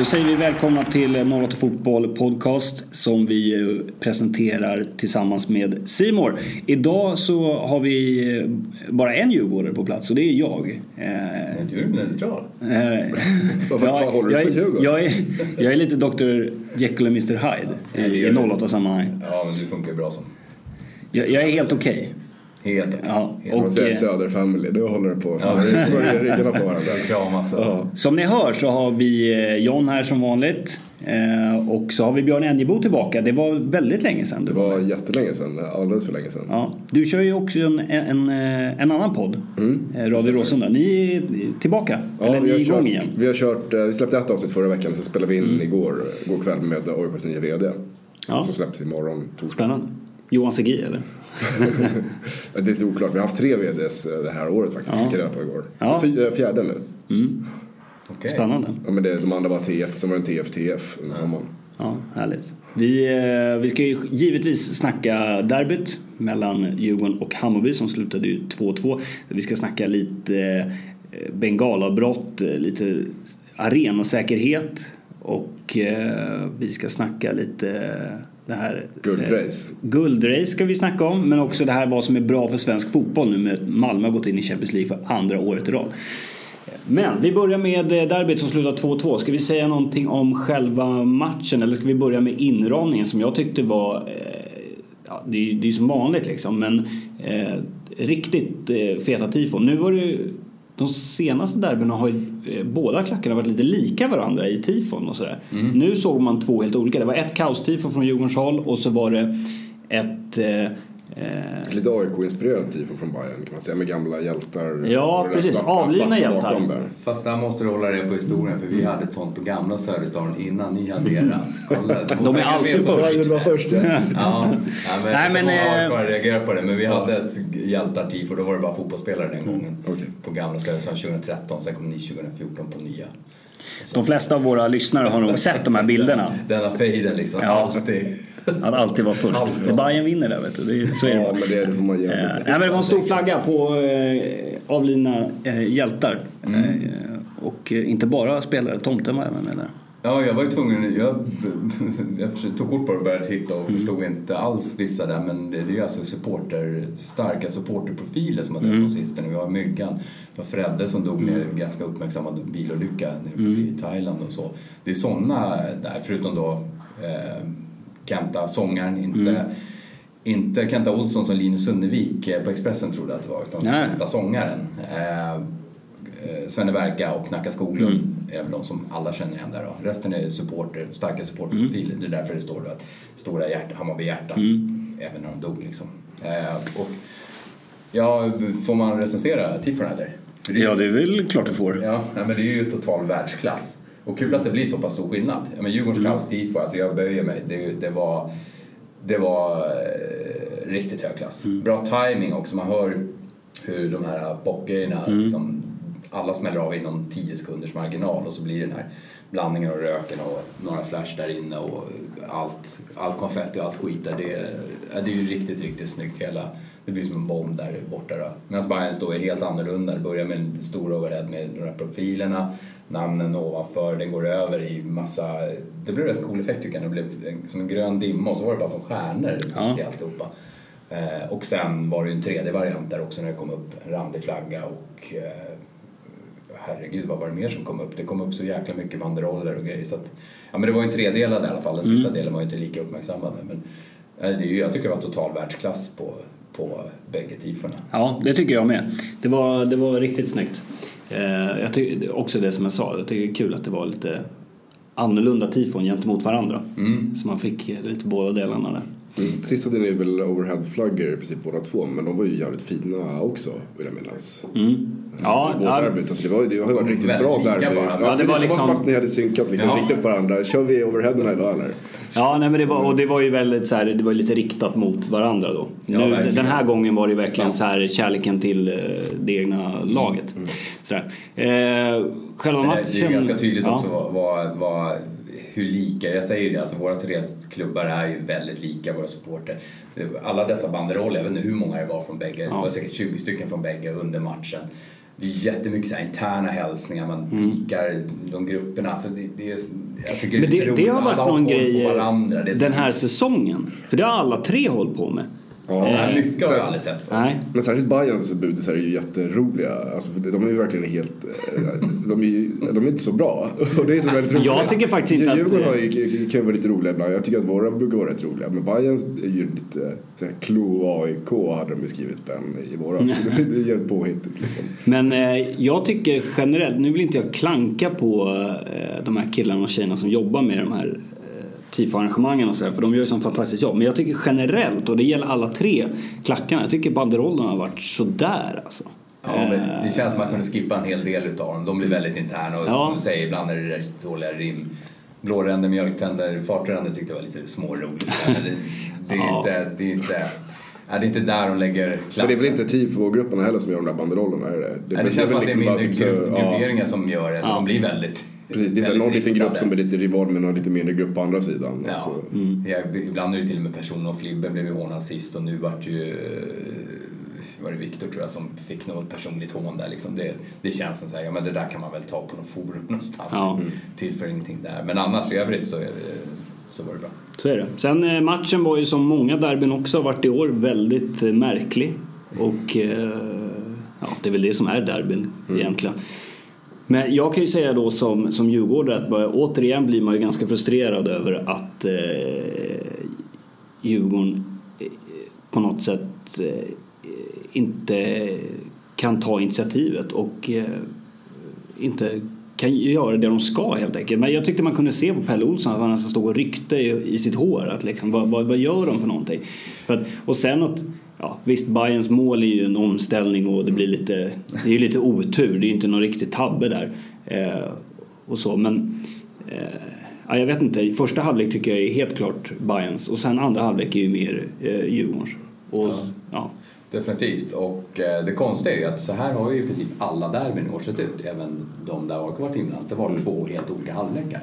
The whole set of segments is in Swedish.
Då säger vi välkomna till 08 Fotboll Podcast som vi eh, presenterar tillsammans med Simor. Idag så har vi eh, bara en djurgårdare på plats och det är jag. Eh, du är neutral. Vad fan håller du på Djurgården? Jag är, jag är lite Dr Jekyll och Mr Hyde i, i 08-sammanhang. Ja, men du funkar bra som. Jag, jag är helt okej. Okay. Helt okej. Ja, och, och det Söderfamilj, då håller det på. Så ja, ryggarna på varandra. Kramas. Ja. Som ni hör så har vi eh, John här som vanligt. Eh, och så har vi Björn Enjebo tillbaka. Det var väldigt länge sedan. Det var jättelänge sedan. Alldeles för länge sedan. Ja. Du kör ju också en, en, en annan podd. Mm. Radio Råsunda. Ni är tillbaka? Ja, Eller ni är igång kört, igen? Vi har kört, vi släppte ett avsnitt förra veckan. Så spelade vi in mm. igår, igår kväll med OIKs nya VD. Ja. Som släpps imorgon torsdag. Spännande. Johan Segi eller? det är lite oklart. Vi har haft tre VDs eh, det här året faktiskt. Ja. Fick på igår. Ja. Eh, fjärde nu. Mm. Okay. Spännande. Ja, men det, de andra var TF, sen var det en TF-TF under ja. sommaren. Ja, härligt. Vi, eh, vi ska ju givetvis snacka derbyt mellan Djurgården och Hammarby som slutade ju 2-2. Vi ska snacka lite bengalavbrott, lite arenasäkerhet och vi ska snacka lite det här Guldrace. Eh, guldrace ska vi snacka om, men också det här vad som är bra för svensk fotboll nu med Malmö har gått in i Champions League för andra året i rad. Men vi börjar med eh, derbyt som slutar 2-2. Ska vi säga någonting om själva matchen eller ska vi börja med inramningen som jag tyckte var eh, ja, det är ju som vanligt liksom men eh, riktigt eh, feta tifon. Nu var det de senaste derbyna har ju eh, båda klackarna varit lite lika varandra i tifon och sådär. Mm. Nu såg man två helt olika. Det var ett kaos-tifo från Djurgårdens håll och så var det ett eh, Eh, Lite AIK-inspirerat tifo från Bayern kan man säga med gamla hjältar. Ja precis, avlidna hjältar. Fast där måste du hålla det på historien för vi hade ett sånt på gamla Söderstaden innan ni hade erat. De är alltid först. Först ja. ja. ja men, Nej, men, äh... reagera på det men vi hade ett hjältar-tifo då var det bara fotbollsspelare den gången. Mm. Okay. På gamla Söderstaden 2013, sen kom ni 2014 på nya. De flesta av våra lyssnare har nog sett de här bilderna. Denna fejden liksom, ja. alltid. Han alltid var först. Alltid. Bayern vinner där vet du. Det, så är det ja, men det, det får man göra. Eh, nej, men det var en stor flagga på eh, avlidna eh, hjältar. Mm. Eh, och eh, inte bara spelare, tomten var även med där. Ja, jag var ju tvungen. Jag, jag tog kort på det och började titta och mm. förstod inte alls vissa där. Men det, det är ju alltså supporter, starka supporterprofiler som har dött mm. på sistone. Vi har Myggan, det var Fredde som dog i en ganska uppmärksammad bilolycka mm. i Thailand och så. Det är sådana där, förutom då eh, Kenta, sångaren, inte mm. Inte Kenta Olsson som Linus Sunnevik eh, på Expressen trodde att det var, utan Nej. Kenta sångaren. Eh, eh Svenne Verka och Nacka Skoglund mm. är väl de som alla känner igen där då. Resten är supporter, starka supporterprofiler. Mm. Det är därför det står att stora hjärta, Hammarby hjärta, mm. även när de dog liksom. Eh, och, ja, får man recensera tiffarna eller? Ja, det är väl klart du får. Ja, men det är ju total världsklass. Och kul att det blir så pass stor skillnad. Ja, men Djurgårdens mm. kaos-tifo, alltså jag böjer mig. Det, det var, det var eh, riktigt hög klass. Mm. Bra timing också. Man hör hur de här popgrejerna, mm. liksom, alla smäller av inom 10 sekunders marginal och så blir det den här blandningen av röken och några flash där inne och allt, all konfetti och allt skit där. Det, det är ju riktigt, riktigt snyggt hela det blir som en bomb där borta då. Medan Bayerns då är helt annorlunda. Det börjar med en stor overhead med några profilerna, namnen ovanför, den går över i massa... Det blev rätt cool effekt tycker jag. Det blev som en grön dimma och så var det bara som stjärnor ja. i alltihopa. Eh, och sen var det ju en tredje variant där också när det kom upp en randig flagga och eh, herregud vad var det mer som kom upp? Det kom upp så jäkla mycket banderoller och grejer så att, ja men det var ju en tredelad i alla fall. Den sista mm. delen var ju inte lika uppmärksammad men eh, det är ju, jag tycker det var total världsklass på på bägge tifona. Ja, det tycker jag med. Det var, det var riktigt snyggt. Eh, jag tycker också det som jag sa, jag tycker det är kul att det var lite annorlunda tifon gentemot varandra. Mm. Så man fick lite båda delarna där. Mm. Sista delen är väl overheadflaggor i princip båda två men de var ju jävligt fina också vill jag minnas. Mm. Ja, ja. Derbyt, alltså det, var, det har varit riktigt bra derby. Ja, ja, det var liksom... som att ni hade synkat liksom, ja. riktigt på varandra. Kör vi overheaderna idag eller? Ja, nej, men det var, och det var ju väldigt så här, det var lite riktat mot varandra då. Ja, nu, den här gången var det verkligen så här kärleken till eh, det egna laget. Mm. Sådär. Eh, själva matchen... Det är ganska tydligt ja. också vad, vad, vad, hur lika, jag säger det, alltså våra tre klubbar är ju väldigt lika våra supporter. Alla dessa banderoller, jag vet inte hur många det var från bägge, ja. det var säkert 20 stycken från bägge under matchen det är jättemycket så här interna hälsningar, man mm. pikar de grupperna. Alltså det, det, jag tycker Men det, det, har varit någon grej den här säsongen. För det har alla tre hållit på med. Ja, så här mycket har jag aldrig sett förut. Nej. Men särskilt Bajans budisar är ju jätteroliga. Alltså, de är ju verkligen helt... Eh, de är, de är inte så bra. Och det är så väldigt roligt. Jag tycker faktiskt inte Djurgården att... Djurgården kan vara lite roliga ibland. Jag tycker att våra brukar vara rätt roliga. Men Bajans är ju lite... Klo AIK hade de ju skrivit Ben i våras. det är påhitt. Liksom. Men eh, jag tycker generellt, nu vill inte jag klanka på eh, de här killarna och tjejerna som jobbar med de här tifo-arrangemangen och sådär för de gör ju ett fantastiskt jobb. Men jag tycker generellt, och det gäller alla tre klackarna, jag tycker banderollerna har varit sådär alltså. Ja, men det känns som att man kunde skippa en hel del utav dem. De blir väldigt interna och ja. som du säger, ibland är det rätt dåliga rim. Blåränder, mjölktänder, fartränder tyckte jag var lite småroligt. det, det, är ja. inte, det är inte Ja, det är inte där de lägger klassen. Men det är väl inte tifo-grupperna heller som gör de där banderollerna? Är det? Det, Nej, det känns som att det är mindre typ, grupperingar ja. som gör det. Ja. De blir väldigt Precis, det är någon liten grupp som är lite rival med någon lite mindre grupp på andra sidan. Ja. Alltså. Mm. ja ibland är det till och med personer och Flibben blev ju hånad sist och nu vart ju eh, var det Viktor tror jag som fick något personligt hån där liksom. Det, det känns som så här, ja men det där kan man väl ta på någon forum någonstans. Ja. Mm. Tillför ingenting där. Men annars i övrigt så, så var det bra. Så är det. Sen eh, matchen var ju som många derbyn också har varit i år väldigt eh, märklig. Och ja, det är väl det som är derbyn mm. egentligen. Men jag kan ju säga då som, som djurgårdare att bara, återigen blir man ju ganska frustrerad över att eh, Djurgården eh, på något sätt eh, inte kan ta initiativet och eh, inte kan göra det de ska helt enkelt. Men jag tyckte man kunde se på Pelle Olsson att han nästan stod och ryckte i, i sitt hår. Att liksom, vad, vad, vad gör de för någonting? För att, och sen att ja, visst, Bayerns mål är ju en omställning och det blir lite, det är ju lite otur. Det är ju inte någon riktig tabbe där. Eh, och så, men eh, ja, jag vet inte. Första halvlek tycker jag är helt klart Bayerns och sen andra halvlek är ju mer eh, Djurgårdens. Och, ja. ja. Definitivt. Och eh, det konstiga är ju att så här har ju i princip alla derbyn i år sett ut. Även de där AIK varit inblandat. Det var mm. två helt olika halvlekar.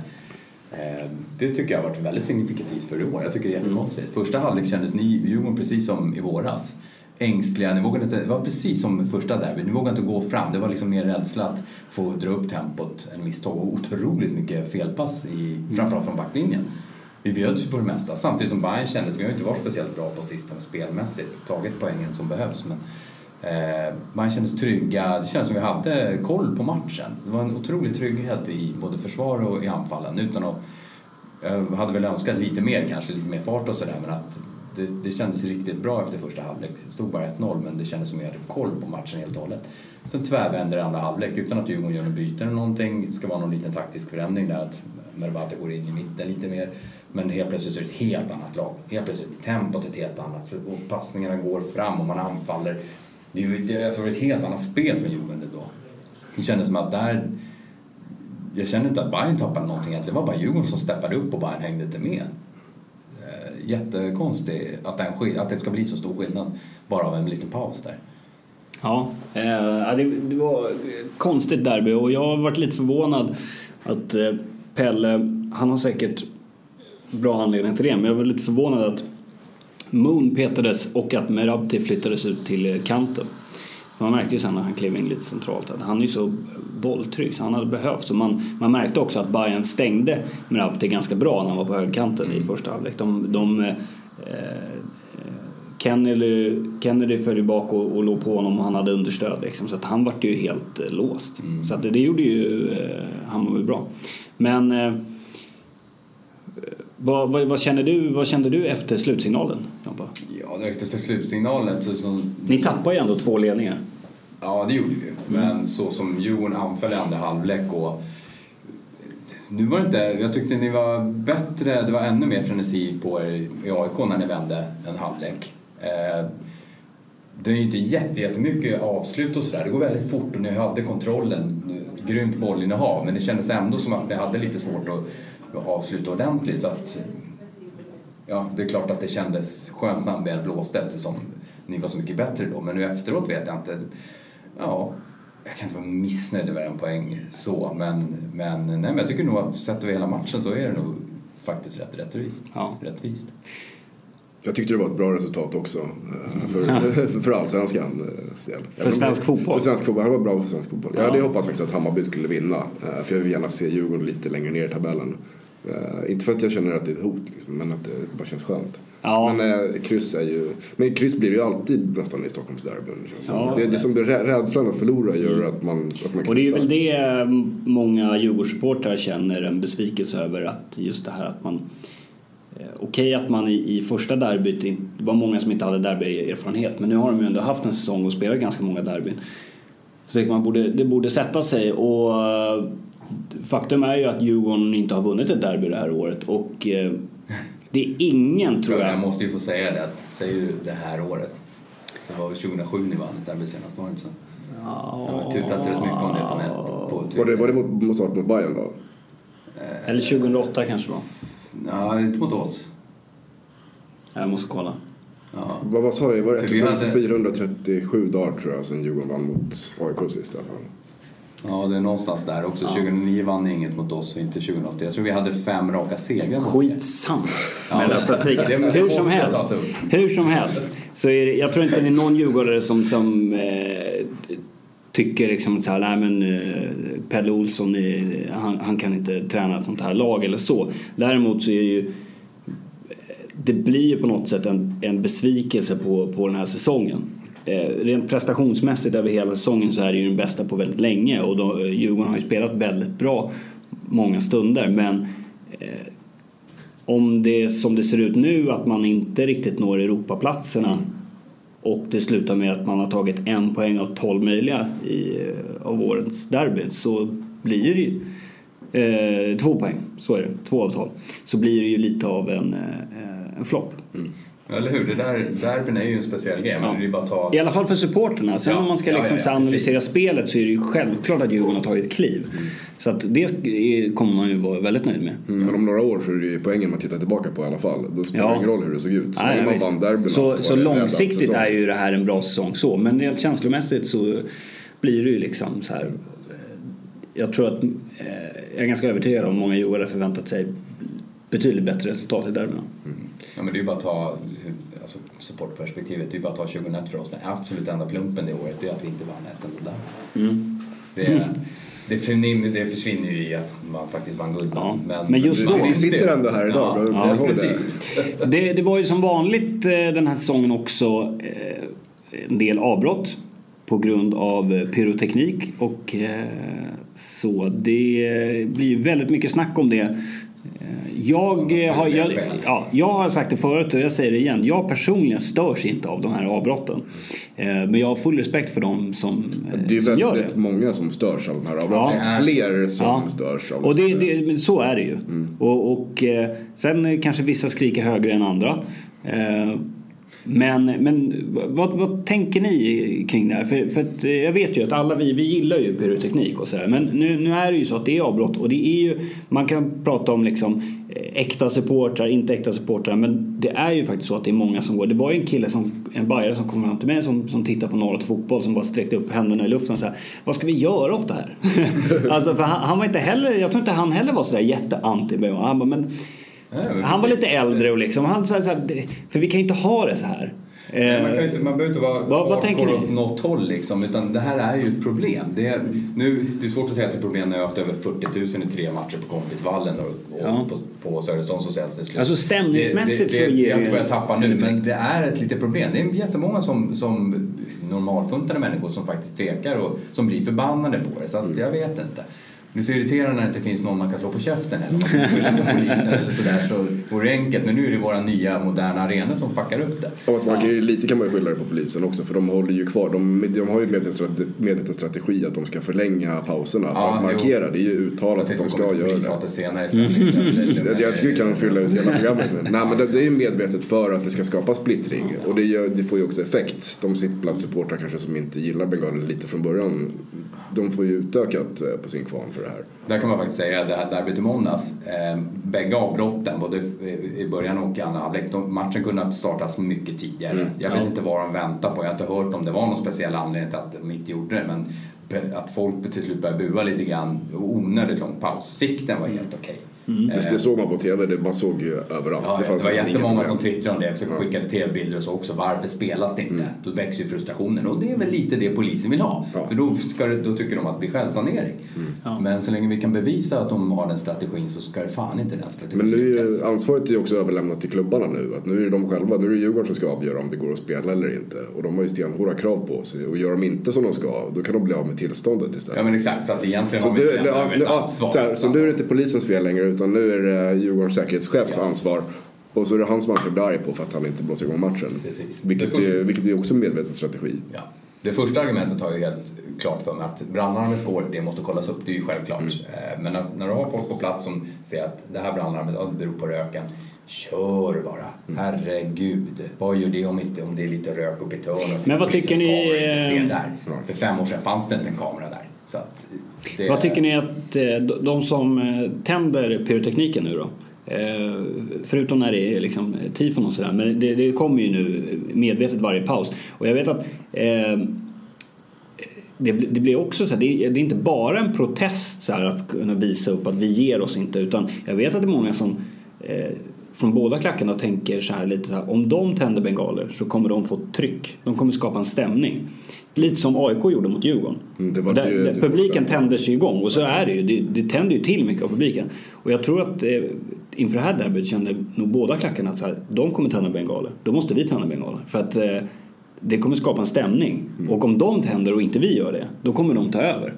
Eh, det tycker jag har varit väldigt signifikativt för i år. Jag tycker det är jättekonstigt. Mm. Första halvlek kändes ni Djurgården precis som i våras. Ängsliga, ni vågade inte, det var precis som första derby, ni vågade inte gå fram. Det var liksom mer rädsla att få dra upp tempot än misstag och otroligt mycket felpass i, mm. framförallt från backlinjen. Vi bjöds ju på det mesta samtidigt som Bayern kändes, vi har ju inte varit speciellt bra på sistone spelmässigt, tagit poängen som behövs men Eh, man kändes trygga, det kändes som vi hade koll på matchen. Det var en otrolig trygghet i både försvar och i anfallen utan att jag hade väl önskat lite mer kanske, lite mer fart och sådär men att det, det kändes riktigt bra efter första halvlek. Det stod bara 1-0 men det kändes som att vi hade koll på matchen helt och hållet. Sen tvärvänder andra halvlek utan att Djurgården gör något byte eller någonting. Det ska vara någon liten taktisk förändring där att Mervate går in i mitten lite mer. Men helt plötsligt så är det ett helt annat lag. Helt plötsligt tempot är ett helt annat och passningarna går fram och man anfaller det var ju alltså ett helt annat spel från Djurgården då. Det kändes som att där... Jag kände inte att Bayern tappade någonting egentligen. Det var bara Djurgården som steppade upp och Bayern hängde inte med. Eh, Jättekonstigt att, den, att det ska bli så stor skillnad bara av en liten paus där. Ja, eh, det, det var konstigt derby och jag har varit lite förvånad att eh, Pelle, han har säkert bra anledning till det, men jag var lite förvånad att Moon petades och att Merabti flyttades ut till kanten. Man märkte ju sen när han klev in lite centralt att han är ju så bolltrygg så han hade behövt. Så man, man märkte också att Bayern stängde Merabti ganska bra när han var på högerkanten i första halvlek. De, de, eh, Kennedy, Kennedy följde bak och, och låg på honom och han hade understöd liksom, så att han vart ju helt eh, låst. Mm. Så att det, det gjorde ju eh, Hammarby bra. Men eh, vad, vad, vad, känner du, vad kände du efter slutsignalen, Jampa? Ja, direkt efter slutsignalen så... så Ni tappade ju ändå två ledningar. Ja, det gjorde vi. Men mm. så som Djurgården anföll i andra halvlek och... Nu var det inte... Jag tyckte ni var bättre, det var ännu mer frenesi på er i AIK när ni vände en halvlek. Eh, det är ju inte jättemycket avslut och sådär. Det går väldigt fort och ni hade kontrollen. Grymt bollinnehav. Men det kändes ändå som att ni hade lite svårt att avsluta ordentligt. Så att, ja, det är klart att det kändes skönt när han väl blåste eftersom ni var så mycket bättre då. Men nu efteråt vet jag inte. Ja, jag kan inte vara missnöjd över en poäng så. Men, men, nej, men jag tycker nog att sett över hela matchen så är det nog faktiskt rätt rättvist. Ja. rättvist. Jag tyckte det var ett bra resultat också eh, för, för allsvenskan. eh. För svensk fotboll? För svensk fotboll. Det var bra för svensk fotboll. Jag hade hoppats faktiskt att Hammarby skulle vinna. eh, För jag vill gärna se Djurgården lite längre ner i tabellen. Eh, Inte för att jag känner att det är ett hot, liksom, men att det bara känns skönt. Ja. Men eh, kryss är ju... Men kryss blir ju alltid nästan i Stockholmsderbyn. Ja, det, det är som det, rä- rädslan att förlora gör att man, att man Och det är kryssar. väl det eh, många Djurgårdssupportrar känner en besvikelse över att just det här att man eh, Okej att man i, i första derbyt, det var många som inte hade derbyerfarenhet men nu har de ju ändå haft en säsong och spelat ganska många derbyn. Så man borde, det borde sätta sig och faktum är ju att Djurgården inte har vunnit ett derby det här året och eh, det är ingen tror Jag jag måste ju få säga det, att, säger du det här året? Det var väl 2007 ni vann ett derby senast, var det inte så? Det har tutats rätt mycket om det på nät, på Twitter. Var det, var det mot, mot mot Bayern då? Eller 2008 kanske var. Ja, inte mot oss. Jag måste kolla. Ja. Vad, vad sa jag? Var det För vi hade- 1437 dagar tror jag sen Djurgården vann mot AIK sist i alla fall. Ja, det är någonstans där också. 2009 vann ni inget mot oss och inte 2008. Jag tror vi hade fem raka segrar. Skitsamma Ja, med den statistiken. Hur som helst. Hur som helst. Så är det, jag tror inte det är någon djurgårdare som, som eh, tycker liksom så här, nej men eh, Pelle Olsson, är, han, han kan inte träna ett sånt här lag eller så. Däremot så är det ju det blir ju på något sätt en, en besvikelse på, på den här säsongen. Eh, rent prestationsmässigt över hela säsongen så är det ju den bästa på väldigt länge och då, eh, Djurgården har ju spelat väldigt bra många stunder men eh, om det som det ser ut nu att man inte riktigt når Europaplatserna och det slutar med att man har tagit en poäng av 12 möjliga i, eh, av årets derby så blir det ju eh, två poäng, så är det, två av 12. Så blir det ju lite av en, eh, en flopp. Mm. Eller hur? Det där, derbyn är ju en speciell grej. Men Ja. det bara ta... I alla fall för supporterna. Sen Ja, om man ska liksom ja, så ja, analysera spelet så är det ju självklart att Djurgården har tagit kliv. Så att det kommer man ju vara väldigt nöjd med. Mm. Men om några år så är det ju poängen man tittar tillbaka på i alla fall. Då spelar Ja. det ingen roll hur det såg ut. Så Nej, man vann derbyna så, så jävla långsiktigt är ju det här en bra säsong så. Men rent känslomässigt så blir det ju liksom så här. eh, Jag tror att eh, jag är ganska övertygad om att många djurgårdare förväntat sig betydligt bättre resultat i derbyna. Ja, men det är ju bara att ta alltså, supportperspektivet. Det är ju bara att ta 2001 för oss. Den absolut enda plumpen det året är att vi inte vann ett enda där. Mm. Det, det, försvinner, det försvinner ju i att man faktiskt vann guld. Ja, Men, men just då- vi sitter ändå här idag. Ja, ja, det. Det, det var ju som vanligt eh, den här säsongen också eh, en del avbrott på grund av eh, pyroteknik och så det blir väldigt mycket snack om det. Jag eh, har, jag, ja, jag har sagt det förut och jag säger det igen. Jag personligen störs inte av de här avbrotten. Eh, Men jag har full respekt för dem som, eh, Det är som gör väldigt det. många som störs av de här Ja. avbrotten. Fler som Ja. störs av Och det, det. det, så är det ju. Och, och eh, sen kanske vissa skriker högre än andra. Men, men vad, vad tänker ni kring det här? För, för eh, jag vet ju att alla vi, vi gillar ju pyroteknik och sådär. Men nu, nu är det ju så att det är avbrott och det är ju, man kan prata om liksom eh, äkta supportrar, inte äkta supportrar. Men det är ju faktiskt så att det är många som går. Det var ju en kille, som, en bajare som kom fram till mig som, som tittar på Norra till fotboll som bara sträckte upp händerna i luften och så här, Vad ska vi göra åt det här? alltså för han, han var inte heller, jag tror inte han heller var sådär jätteanti. Han bara, men Men han var lite äldre och liksom, han sa så här, "Det- för vi kan ju inte ha det så här. Nej, Man, kan Eh, inte, man behöver inte vara Vad- vad tänker åt något håll liksom, utan det här är ju ett problem. Det är, nu, det är svårt att säga att det är problem när jag har haft över 40 000 i tre matcher på Kompisvallen och, och Ja. på, på Söderstång så säljs det slut. Alltså, stämningsmässigt det, det, så det, ger Jag ju tappar nu, en men det är ett litet problem. Det är jättemånga som, som normalfuntade människor som faktiskt tvekar och som blir förbannade på det. Så att, jag vet inte. Det är så irriterande när det inte finns någon man kan slå på käften eller man på polisen eller sådär så vore det enkelt. Men nu är det våra nya moderna arenor som fuckar upp det. Ja, fast man kan ju, lite kan man ju skylla det på polisen också för de håller ju kvar. De, de har ju medveten strategi, att de ska förlänga pauserna för Ja, att markera. Det är ju uttalat att de ska göra det. senare i sändningen. Jag, jag tycker vi kan fylla ut hela programmet med. Nej men det, det är ju medvetet för att det ska skapa splittring. Och det, gör, det får ju också effekt. De sittplatssupportrar kanske som inte gillar bengaler lite från början. De får ju utökat eh, på sin kvarn för det här. Där kan man faktiskt säga det här derbyt i måndags. Eh, bägge avbrotten, både i början och i andra halvlek, matchen kunde ha startats mycket tidigare. Mm. Jag vet Ja. inte vad de väntar på. Jag har inte hört om det var någon speciell anledning till att de inte gjorde det. Men att folk till slut började bua lite grann. Onödigt lång paus. Sikten var helt okej. Mm. Det, det såg man på TV, det, man såg ju överallt. Ja, det, det var jättemånga som twittrade om det, så skickade tv-bilder och så också. Varför spelas det inte? Mm. Då växer ju frustrationen och det är väl lite det polisen vill ha. Ja. För då, ska det, då tycker de att det blir självsanering. Mm. Ja. Men så länge vi kan bevisa att de har den strategin så ska det fan inte den strategin Men nu är ansvaret är ju också överlämnat till klubbarna nu. Att nu är det de själva, nu är det Djurgården som ska avgöra om det går att spela eller inte. Och de har ju stenhårda krav på sig. Och gör de inte som de ska, då kan de bli av med tillståndet istället. Ja men exakt, så att egentligen så har vi inte ja, ja, ansvar. Så, här, så nu är det inte polisens fel längre utan nu är det Djurgårdens säkerhetschefs ja. ansvar. Och så är det han som man ska bli arg på för att han inte blåser igång matchen. Precis. Vilket, är, vilket är också en medveten strategi. Ja. Det första argumentet har jag helt klart för mig att brandlarmet går, det måste kollas upp, det är ju självklart. Mm. Eh, men när, när, du har folk på plats som säger att det här brandlarmet ja, det beror på röken, kör bara. Mm. Herregud, vad gör det om, inte, om det är lite rök uppe i törn? Men vad tycker ni? Där. För fem år sedan fanns det inte en kamera där. Det... Vad tycker ni att eh, de som eh, tänder pyrotekniken nu då? Eh, förutom när det är liksom tifon och sådär. Men det, det, kommer ju nu medvetet varje paus. Och jag vet att eh, det, det, blir också så här, det, det är inte bara en protest så här, att kunna visa upp att vi ger oss inte. Utan jag vet att det är många som eh, från båda klackarna tänker så här lite så här, om de tänder bengaler så kommer de få tryck. De kommer skapa en stämning. Lite som AIK gjorde mot Djurgården. Mm, där, det, där publiken tändes ju igång och så är det ju. Det, det tänder ju till mycket av publiken. Och jag tror att eh, inför det här derbyt kände nog båda klackarna att så här, de kommer tända bengaler. Då måste vi tända bengaler. För att eh, det kommer skapa en stämning. Mm. Och om de tänder och inte vi gör det, då kommer de ta över.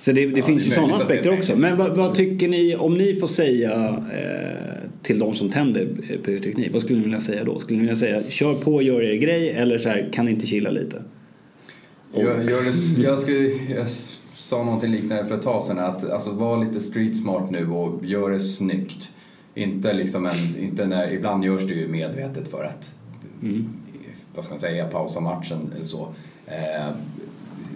Så det, det ja, finns det ju sådana aspekter också. Men vad, vad, tycker ni, om ni får säga eh, till de som tänder pyroteknik, vad skulle ni vilja säga då? Skulle ni vilja säga kör på, gör er grej eller så här, kan ni inte chilla lite? Jag, jag, jag, ska, jag sa någonting liknande för ett tag sedan. Att alltså, var lite street smart nu och gör det snyggt. Inte liksom en, inte när, ibland görs det ju medvetet för att mm. vad ska man säga, pausa matchen eller så. Eh,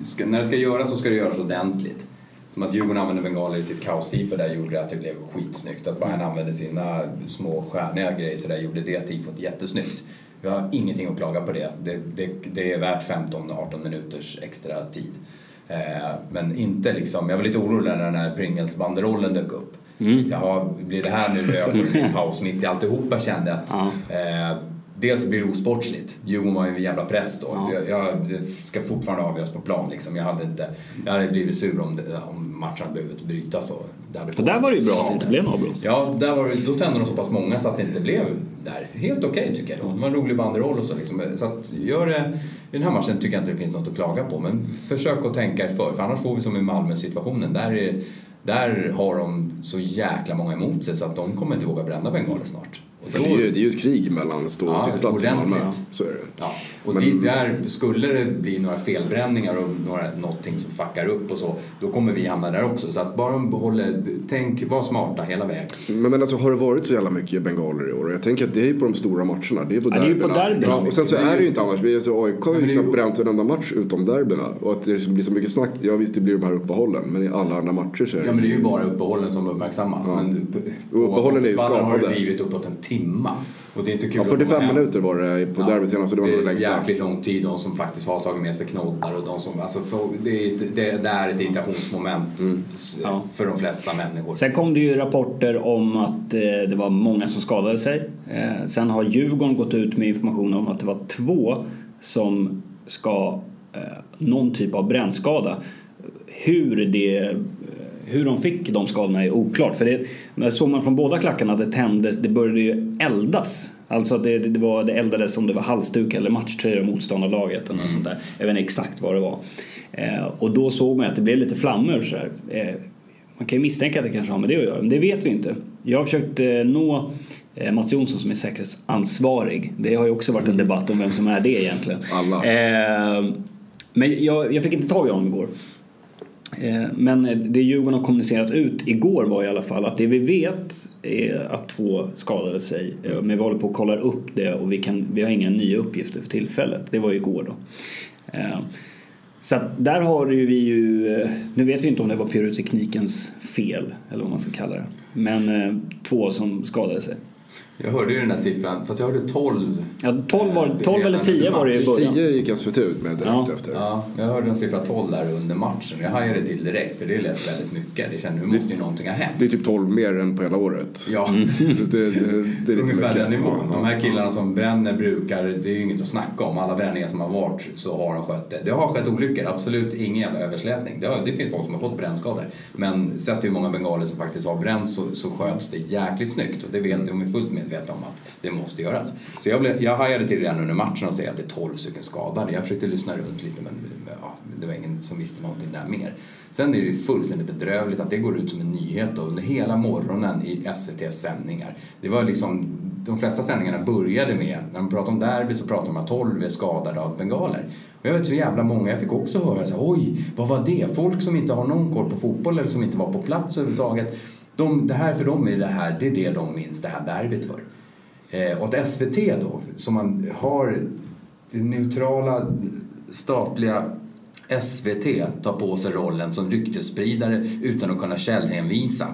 ska, när det ska göras så ska det göras ordentligt. Som att Djurgården använde bengaler i sitt kaos-tifo där gjorde det att det blev skitsnyggt. Att Bayern använde sina små stjärniga grejer så där gjorde det tifot jättesnyggt. Vi har ingenting att klaga på det. Det, det, det är värt 15-18 minuters extra tid. Eh, men inte liksom, jag var lite orolig när den här Pringles-banderollen dök upp. Mm. Jaha, blir det här nu över paus mitt i alltihopa kände att ja. eh, dels blir det osportsligt. Djurgården var ju en jävla press då. Ja. Jag, jag, ska fortfarande avgöras på plan liksom. Jag hade, inte, jag hade blivit sur om, det, om matchen hade behövt brytas. Och det hade För där var det ju bra att det inte blev något avbrott. Ja, där var det, då tände de så pass många så att det inte blev där. Helt okej okay, tycker jag. Det var en rolig banderoll och så. Liksom. Så att gör det, i den här matchen tycker jag inte det finns något att klaga på. Men försök att tänka er för. För annars får vi som i Malmö-situationen. Där, är, där har de så jäkla många emot sig så att de kommer inte våga bränna bengaler snart. Det, är ju, det är ju ett krig mellan stå och ja, sittplats i Malmö. Så är det. Ja. Och Men, det, där, skulle det bli några felbränningar och några, någonting som fuckar upp och så, då kommer vi hamna där också. Så att bara behåller, tänk, var smarta hela vägen. Men, men alltså har det varit så jävla mycket bengaler i år? Jag tänker att det är på de stora matcherna. Det är på ja, derbyna. Det är på Ja, och sen så är det ju inte annars. Vi, AIK har ju knappt bränt en enda match utom derbyna. Och att det blir så mycket snack, ja visst det blir de här uppehållen. Men i alla andra matcher så är det Ja men det är ju bara uppehållen som uppmärksammas. Ja. Men uppehållen är ju skapade. har det blivit uppåt en timma. Och det är inte kul ja, 45 minuter var det på ja, derbyt senast så det var nog det längsta. Det är jäkligt lång tid, de som faktiskt har tagit med sig knoddar och de som, alltså för, det, är, det, det är ett irritationsmoment mm. ja. för de flesta människor. Sen kom det ju rapporter om att eh, det var många som skadade sig. Eh, sen har Djurgården gått ut med information om att det var två som ska eh, någon typ av brännskada. Hur det hur de fick de skadorna är oklart. För det, såg man från båda klackarna att det tändes, det började ju eldas. Alltså det, det, var, det eldades om det var halsduk eller matchtröja motståndarlaget. Eller mm. sånt där. Jag vet inte exakt vad det var. Eh, och då såg man att det blev lite flammor. Så eh, man kan ju misstänka att det kanske har med det att göra, men det vet vi inte. Jag har försökt eh, nå eh, Mats Jonsson som är säkerhetsansvarig. Det har ju också varit en debatt om vem som är det egentligen. Alla. Eh, men jag, jag fick inte tag i honom igår. Eh, men det Djurgården har kommunicerat ut igår var i alla fall att det vi vet är att två skadade sig. Eh, men vi håller på att kolla upp det och vi, kan, vi har inga nya uppgifter för tillfället. Det var igår då. Eh, så att där har vi ju, nu vet vi inte om det var pyroteknikens fel eller vad man ska kalla det. Men två som skadade sig. Jag hörde ju den där siffran, fast jag hörde 12. Ja, 12, var, 12 eller 10 var det i början. 10 gick SVT ut med direkt Ja. efter. Ja, jag hörde en siffra 12 där under matchen. Jag hajade till direkt för det lät väldigt mycket. Det kände, nu måste ju någonting ha hänt. Det är typ 12 mer än på hela året. Ja, det, det, det är ungefär den nivån. De här killarna som bränner brukar, det är ju inget att snacka om. Alla bränningar som har varit så har de skött det. Det har skett olyckor, absolut ingen jävla överslätning. Det, har, det finns folk som har fått brännskador. Men sett till hur många bengaler som faktiskt har bränts så, så sköts det jäkligt snyggt. Och det vet, de är fullt medvetna om att det måste göras. Så jag, blev, jag hajade till redan under matchen och säga att det är 12 stycken skadade. Jag försökte lyssna runt lite men ja, det var ingen som visste någonting där mer. Sen är det ju fullständigt bedrövligt att det går ut som en nyhet då, under hela morgonen i SVTs sändningar. Det var liksom, de flesta sändningarna började med, när de pratade om derby så pratade de om att 12 är skadade av bengaler. Och jag vet så jävla många, jag fick också höra så här, oj, vad var det? Folk som inte har någon koll på fotboll eller som inte var på plats överhuvudtaget. De, det här för dem är det här, det är det de minns det här derbyt för. Eh, och att SVT då, som man har det neutrala statliga SVT tar på sig rollen som ryktesspridare utan att kunna källhänvisa.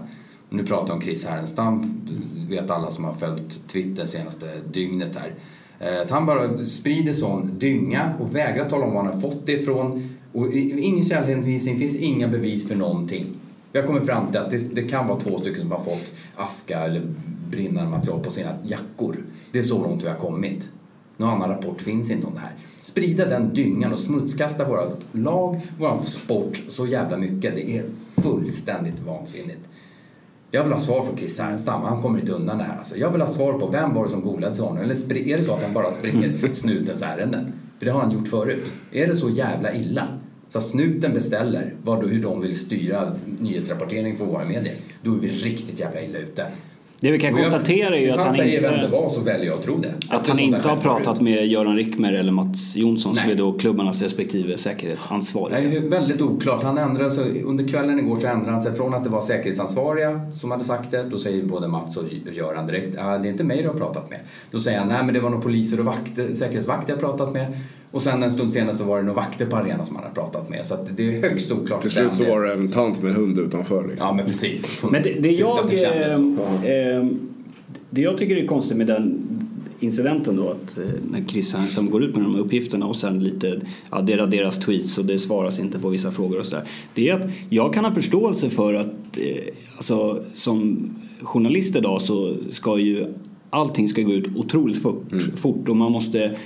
Nu pratar jag om Chris Härenstam, vet alla som har följt Twitter senaste dygnet här. Eh, att han bara sprider sån dynga och vägrar tala om var han har fått det ifrån. Och ingen källhänvisning, finns inga bevis för någonting. Vi har kommit fram till att det, det kan vara två stycken som har fått aska eller brinnande material på sina jackor. Det är så långt vi har kommit. Någon annan rapport finns inte om det här. Sprida den dyngan och smutskasta våra lag, vår sport så jävla mycket. Det är fullständigt vansinnigt. Jag vill ha svar från Chris Härenstam, han kommer inte undan det här. Alltså, jag vill ha svar på vem var det som golade till honom? Eller är det så att han bara springer snutens ärenden? För det har han gjort förut. Är det så jävla illa? Så att snuten beställer vad, hur de vill styra nyhetsrapportering för våra medier. Då är vi riktigt jävla illa ute. Det vi kan jag- konstatera är ju att han säger vem det inte... var så väljer jag att tro det. Att Eftersom han inte har pratat med Göran Rickmer eller Mats Jonsson som Nej. är då klubbarnas respektive säkerhetsansvariga. Det är väldigt oklart. Han ändrade sig, under kvällen igår så ändrade han sig från att det var säkerhetsansvariga som hade sagt det. Då säger både Mats och Göran direkt, ah, det är inte mig du har pratat med. Då säger han, nej men det var nog poliser och vakter, säkerhetsvakter jag pratat med. Och sen en stund senare så var det nog vakter på arenan som han hade pratat med. Så att det är högst oklart. Till slut så var det en tant med en hund utanför. Liksom. Ja men precis. Men det, det, jag, det eh, det jag tycker är konstigt med den incidenten då att eh, när Chris Härenstam går ut med de här uppgifterna och sen lite, ja det raderas tweets och det svaras inte på vissa frågor och sådär. Det är att jag kan ha förståelse för att eh, alltså som journalist idag så ska ju allting ska gå ut otroligt fort, fort och man måste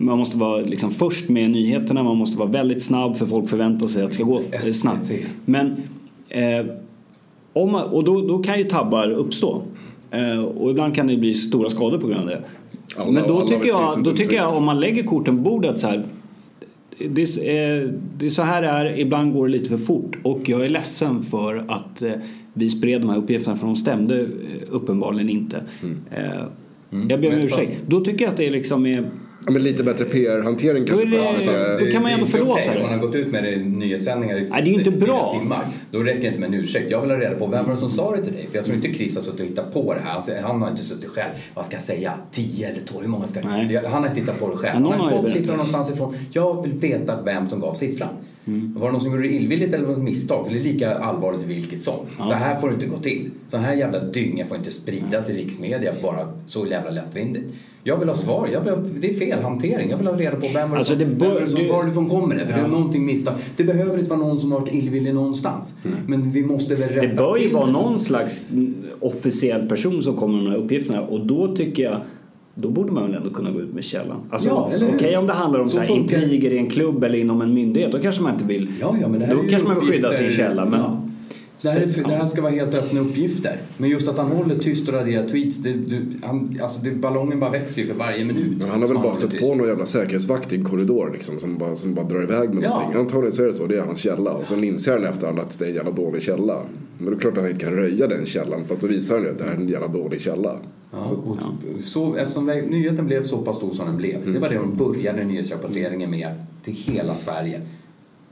man måste vara liksom först med nyheterna, man måste vara väldigt snabb för folk förväntar sig att det ska gå eh, snabbt. Men eh, om man, och då, då kan ju tabbar uppstå. Eh, och ibland kan det bli stora skador på grund av det. Alla- Men då tycker, jag, då tycker jag om man lägger korten på bordet så här. Det eh, det är så här det är, ibland går det lite för fort och jag är ledsen för att eh, vi spred de här uppgifterna för de stämde eh, uppenbarligen inte. Eh, Jag ber om ursäkt. Då tycker jag att det liksom är, Ja, men lite bättre PR-hantering Då kanske. det- på SVT. Fast- då kan man ändå inte förlåta okej. det. Om man har gått ut med det i nyhetssändningar i Nej, det är ju inte bra. timmar. Då räcker det inte med en ursäkt. Jag vill ha reda på vem var det som sa det till dig? För jag tror inte Chris har suttit och hittat på det här. Han säger- Han har inte suttit själv. Vad ska jag säga? 10 eller 12? Hur många ska jag... Han har inte hittat på det själv. Ja, någon han har har ju fått berättat. siffran någonstans ifrån. Jag vill veta vem som gav siffran. Mm. Var det någon som gjorde det illvilligt eller var det ett misstag? För det är lika allvarligt vilket som. Så här får det inte gå till. Så här jävla dynga får inte spridas i riksmedia bara så jävla lättvindigt. Jag vill ha svar. Jag vill ha, det är fel hantering. Jag vill ha reda på vem var Alltså, det bör- som det- varifrån kommer det? För det är någonting misstag. Det behöver inte vara någon som har varit illvillig någonstans. Men vi måste väl rätta det bör ju vara någon slags officiell person som kommer med de här uppgifterna och då tycker jag då borde man väl ändå kunna gå ut med källan. Alltså, Ja? Okej om det handlar om Så så här intriger i en klubb eller inom en myndighet, då kanske man inte vill. Ja, ja, men det här då kanske man vill skydda sin källa. Men... Ja. Det här, är, det här ska vara helt öppna uppgifter. Men just att han håller tyst och raderar tweets, det, det, han, alltså det, ballongen bara växer ju för varje minut. Men han har väl bara stött på någon jävla säkerhetsvakt i en korridor liksom, som, bara, som bara drar iväg med Ja. någonting. Antagligen så är det så, det är hans källa. Och sen inser han efterhand att det är en jävla dålig källa. Men det är klart att han inte kan röja den källan för att då visar han ju att det här är en jävla dålig källa. Ja, och så, eftersom nyheten blev så pass stor som den blev, det var det de började nyhetsrapporteringen med till hela Sverige.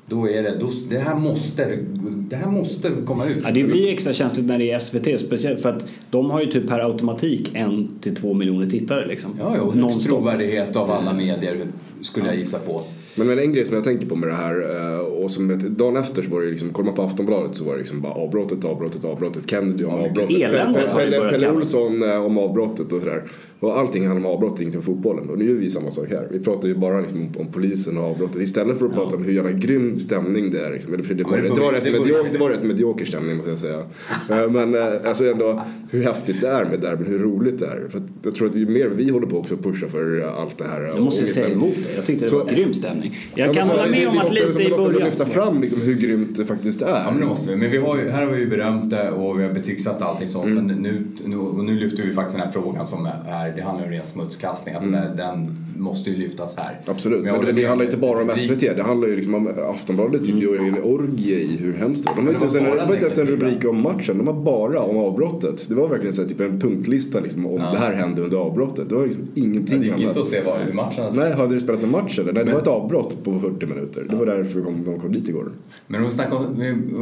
Då är det, då, det, här måste, det här måste komma ut. Ja, det blir extra känsligt när det är SVT, speciellt för att de har ju typ per automatik en till två miljoner tittare liksom. Ja, ja, och högst trovärdighet av alla medier skulle jag gissa på. Men, men en grej som jag tänker på med det här eh, och som ett, dagen efter så var det ju liksom, kollar man på Aftonbladet så var det liksom bara avbrottet, avbrottet, avbrottet, Kennedy om avbrottet, elände Pelle, Pelle, Pelle. Olsson eh, om avbrottet och sådär. Och allting handlar om avbrott, ingenting om fotbollen. Och nu gör vi samma sak här. Vi pratar ju bara liksom om, om polisen och avbrottet istället för att prata om hur jävla grym stämning det är. Liksom. Eller för det, var, det det, var rätt det medioker, det var rätt medioker stämning måste jag säga. Eh, Men eh, alltså ändå hur häftigt det är med derbyn, hur roligt det är. För att jag tror att ju mer vi håller på också att pusha för eh, allt det här. Jag måste ångesten. säga emot det. Jag tyckte det Så- var grym stämning. Jag Ja, kan så- hålla vi- med vi om att lite vi i början. lyfta fram liksom hur grymt det faktiskt är. Ja men det måste vi. Men vi har ju, här har vi ju berömt det och vi har betygsatt allting sånt. Mm. Men nu, nu, nu lyfter vi faktiskt den här frågan som är, det handlar om ren smutskastning. Alltså den, den måste ju lyftas här. Mm. Absolut, men, håller det, det handlar inte bara om Vi- SVT. Det handlar ju liksom om Aftonbladet sitter ju i en orgie i hur hemskt det är. De har Men inte ens var ens en rubrik om matchen. De har bara om avbrottet. Det var verkligen så här, typ en punktlista liksom, om Ja. det här hände under avbrottet. Det var liksom ingenting Det gick inte att se vad, hur matchen Nej, hade du spelat en match eller? Nej, det var ett avbrott på 40 minuter. Det var därför de, de kom dit igår. Men om vi, snackar om,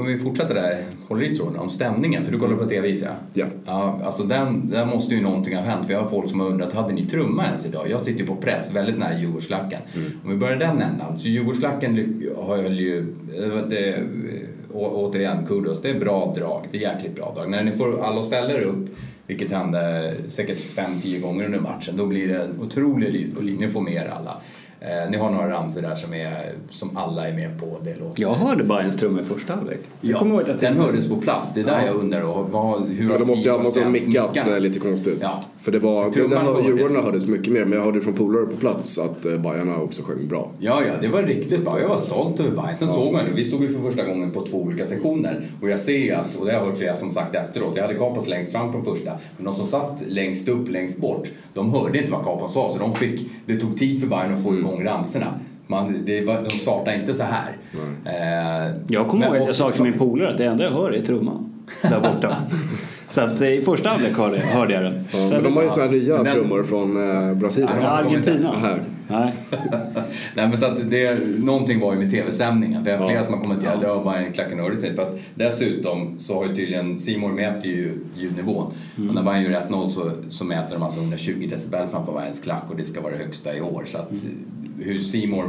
om vi fortsätter där, håller i tråden, om stämningen. För du kollar på TV gissar jag? Ja. Ja, alltså den, där måste ju någonting ha hänt. Jag har folk som har undrat, hade ni trumma ens idag? Jag sitter ju på press, väldigt nära Djurgårdsklacken. Om vi börjar den ändan. Så Djurgårdsklacken har ju, det, det, å, återigen kudos, det är bra drag. Det är jäkligt bra drag. När ni får alla ställer upp, vilket hände säkert 5-10 gånger under matchen, då blir det en otrolig lyd och ni får med er alla. Eh, ni har några ramsor där som, är, som alla är med på. Det låter Jag hörde bara en trumma i första halvlek. Ja, kommer ihåg att den hördes på plats. Det är där Ja. jag undrar och vad, hur Men då måste jag ha ställt mickat mickarna? eh, lite konstigt. Ja. För det var. Djurgården hördes mycket mer, men jag hörde från polare på plats att eh, Bajarna också sjöng bra. Ja, ja, det var riktigt bra. Jag var stolt över Bayern. Sen såg man det. Vi stod ju för första gången på två olika sektioner. Och jag ser ju att, och det har jag hört flera som sagt efteråt, jag hade Kapos längst fram på första. Men de som satt längst upp, längst bort, de hörde inte vad Kapos sa. Så de fick, det tog tid för Bayern att få igång ramsorna. Man, det de startade inte så här. Eh, Jag kommer ihåg att jag sa till min polare att det enda jag hör är trumman. Där borta. Så att eh, i första halvlek hörde, hörde jag den. Ja, men de har ju sådana här nya Men den- trummor från eh, Brasilien. Ja, Argentina. Aha. Nej. Nej men så att det, någonting var ju med tv-sändningen. För jag har Ja. flera som har kommenterat att det var bara en klacken övrigt. För att dessutom så har ju tydligen, Simor mäter ju ljudnivån. Och när Bayern gör 1-0 så, så mäter de alltså 120 decibel fram på Bayerns klack och det ska vara det högsta i år. Så att hur Simor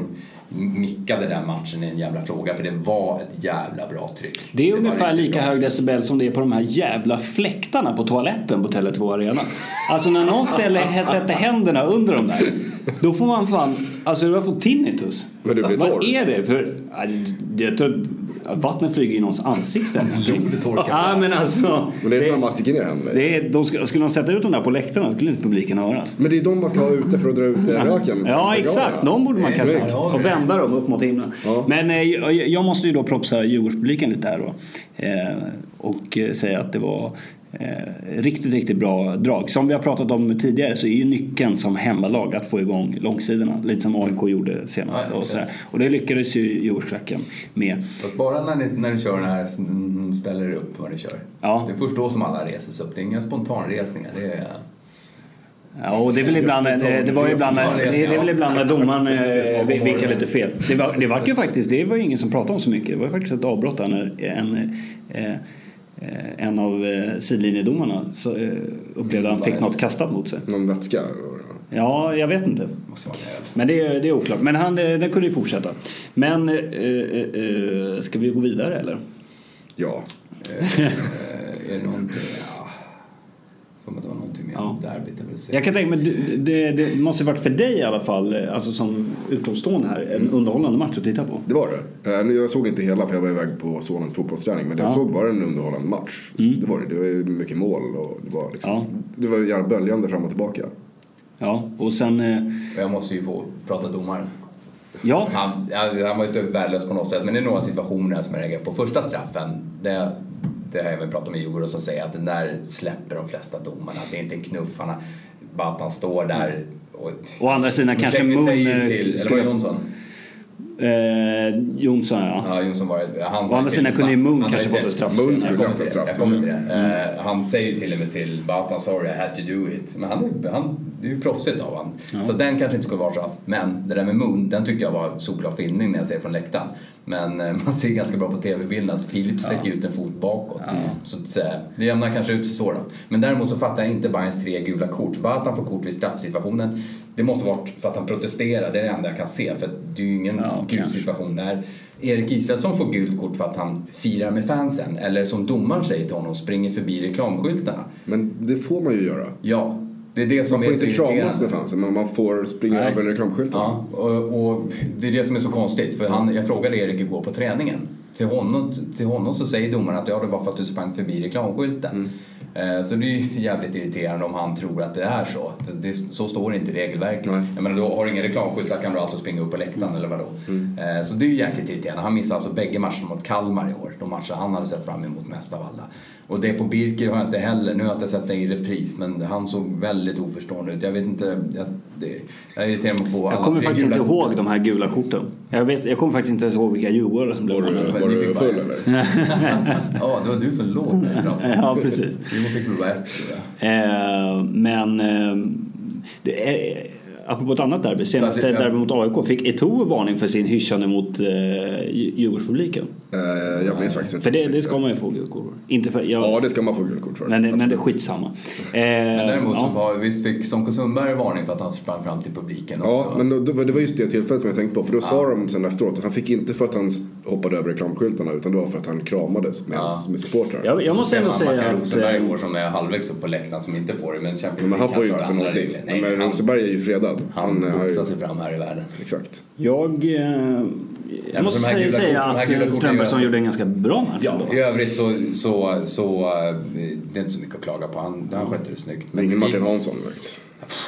mickade den matchen är en jävla fråga. För det var ett jävla bra tryck. Det är var ungefär lika hög decibel som det är på de här jävla fläktarna på toaletten på Tele2 Arena. Alltså när någon ställer, sätter händerna under dem där, då får man fan, alltså du har fått tinnitus. Men du blir Vad torr. är det? För, ja, jag tror, vattnet flyger i någons ansikte. Ja men alltså. Men det är samma, sticker ner händerna. det är, de skulle, skulle de sätta ut dem där på läktarna skulle inte publiken höras. Men det är de man ska ha ute för att dra ut eh, röken. Ja, exakt. De borde man kanske ha. Och vända dem upp mot himlen. Ja. Men eh, jag, jag måste ju då propsa Djurgårdspubliken lite här då. Eh, och säga att det var eh, riktigt, riktigt bra drag. Som vi har pratat om tidigare så är ju nyckeln som hemmalag att få igång långsidorna. Lite som AIK gjorde senast. Ja, och, sådär. och det lyckades ju Djurgårdsklacken med. Fast bara när ni, när ni kör den här, mm, ställer upp vad ni kör. Ja. Det är först då som alla reser sig upp. Det är inga spontanresningar. Det är... Ja, och det är väl ibland, eh, det var ibland, det, är väl ibland när domaren eh, vinkar lite fel. Det var, det var ju faktiskt, det var ju ingen som pratade om så mycket. Det var ju faktiskt ett avbrott där när en, eh, en av eh, sidlinjedomarna så, eh, upplevde han fick något kastat mot sig. Någon vätska. Ja, jag vet inte. Men det, är- det är oklart. Men han, eh, den kunde ju fortsätta. Men eh, eh, eh, ska vi gå vidare eller? Ja. Eh, är det någonting? Får man inte vara någonting mer Ja. derbyt jag. Jag kan tänka mig, det, det måste varit för dig i alla fall, eh, alltså som utomstående här, en underhållande match att titta på. Det var det. Eh, nu- Jag såg inte hela för jag var iväg på sonens fotbollsträning. Men det jag Ja. såg var en underhållande match. Det var det. Det var ju mycket mål och det var liksom... Ja. Det var jävla böljande fram och tillbaka. Ja, och sen... eh, Jag måste ju få prata domaren. Ja, Han, han han var ju inte värdelös på något sätt, men det är några situationer som jag reagerar på. Första straffen, det, det har jag även pratat med Djurgården som säger att den där släpper de flesta domarna. Det är inte en knuff, han har, bara att han står där och... Å andra sidan kanske Moon, till, ska Jonsson? eh, Jonsson ja. Ja, Jonsson var det. Han Å andra sidan kunde ju Moon kanske fått en straff. Moon skulle en det. straff. Jag kommer till det. Eh, han säger ju till och med till Batan, sorry I had to do it. Men han, är- han det är ju proffsigt av honom. Så den kanske inte skulle vara straff. Men det där med mun, den tyckte jag var solklar filmning när jag ser från läktaren. Men eh, man ser ganska bra på tv-bilden att Filip sträcker ut en fot bakåt. Så att, säga, det jämnar kanske ut sig så då. Men däremot så fattar jag inte Bayerns tre gula kort. Bara att han får kort vid straffsituationen. Det måste varit för att han protesterar, det är det enda jag kan se. För det är ju ingen Ja, gul kanske. situation där. Erik Israelsson får gult kort för att han firar med fansen. Eller som domaren säger till honom, springer förbi reklamskyltarna. Men det får man ju göra. Ja, det är det som Man får är så inte kramas med fansen men man får springa Nej. över reklamskylten. Ja, och, och det är det som är så konstigt. För han, jag frågade Erik igår på träningen. Till honom, till honom så säger domaren att ja, det var för att du sprang förbi reklamskylten. Eh, Så det är ju jävligt irriterande om han tror att det är så. För det, så står det inte i regelverket. Nej. Jag menar, då har du ingen reklamskyltar kan du alltså springa upp på läktaren eller vadå? Eh, Så det är ju jäkligt irriterande. Han missade alltså bägge matcherna mot Kalmar i år. De matcher han hade sett fram emot mest av alla. Och det på Birker har jag inte heller, nu har jag inte sett det i repris, men han såg väldigt oförstående ut. Jag vet inte, jag, det, jag irriterar mig på alla Jag kommer faktiskt gula inte ihåg de här gula korten. Jag, vet, jag kommer faktiskt inte ens ihåg vilka djurgårdare som blev Var du, var du full eller? Ja, det var du som låg där fram. Ja, precis. Vi fick väl bara ett tror jag. Eh, men eh, det är, apropå ett annat derby, senaste Så det- derby mot AIK, fick Eto'o varning för sin hyschande mot eh, Djur- Djurgårdspubliken? Eh, jag minns faktiskt inte. För det, det ska man ju få gult kort. Inte för jag, Ja, det ska man få gult kort för. men, det, men det är skitsamma. Eh, Men däremot så ja. var, visst fick Sonko Sundberg varning för att han sprang fram till publiken Ja, också. men då, då, det var just det tillfället som jag tänkte på. För då sa de sen efteråt att han fick inte för att han hoppade över reklamskyltarna utan det var för att han kramades med, Ja. med supportrar. jag, jag måste ändå säga att... Rosenberg eh, igår som är halvvägs upp på läktaren som inte får det. Men Champions Men han får ju inte för någonting. Nej, men han, Rosenberg är ju fredad. han har boxar sig fram här i världen. Exakt. Jag, eh, jag måste säga, säga att eh, Strömbergsson gjorde en ganska bra match Ja, i övrigt så, så, så eh, det är inte så mycket att klaga på. Han, han skötte det snyggt. Men ingen Martin Hansson direkt.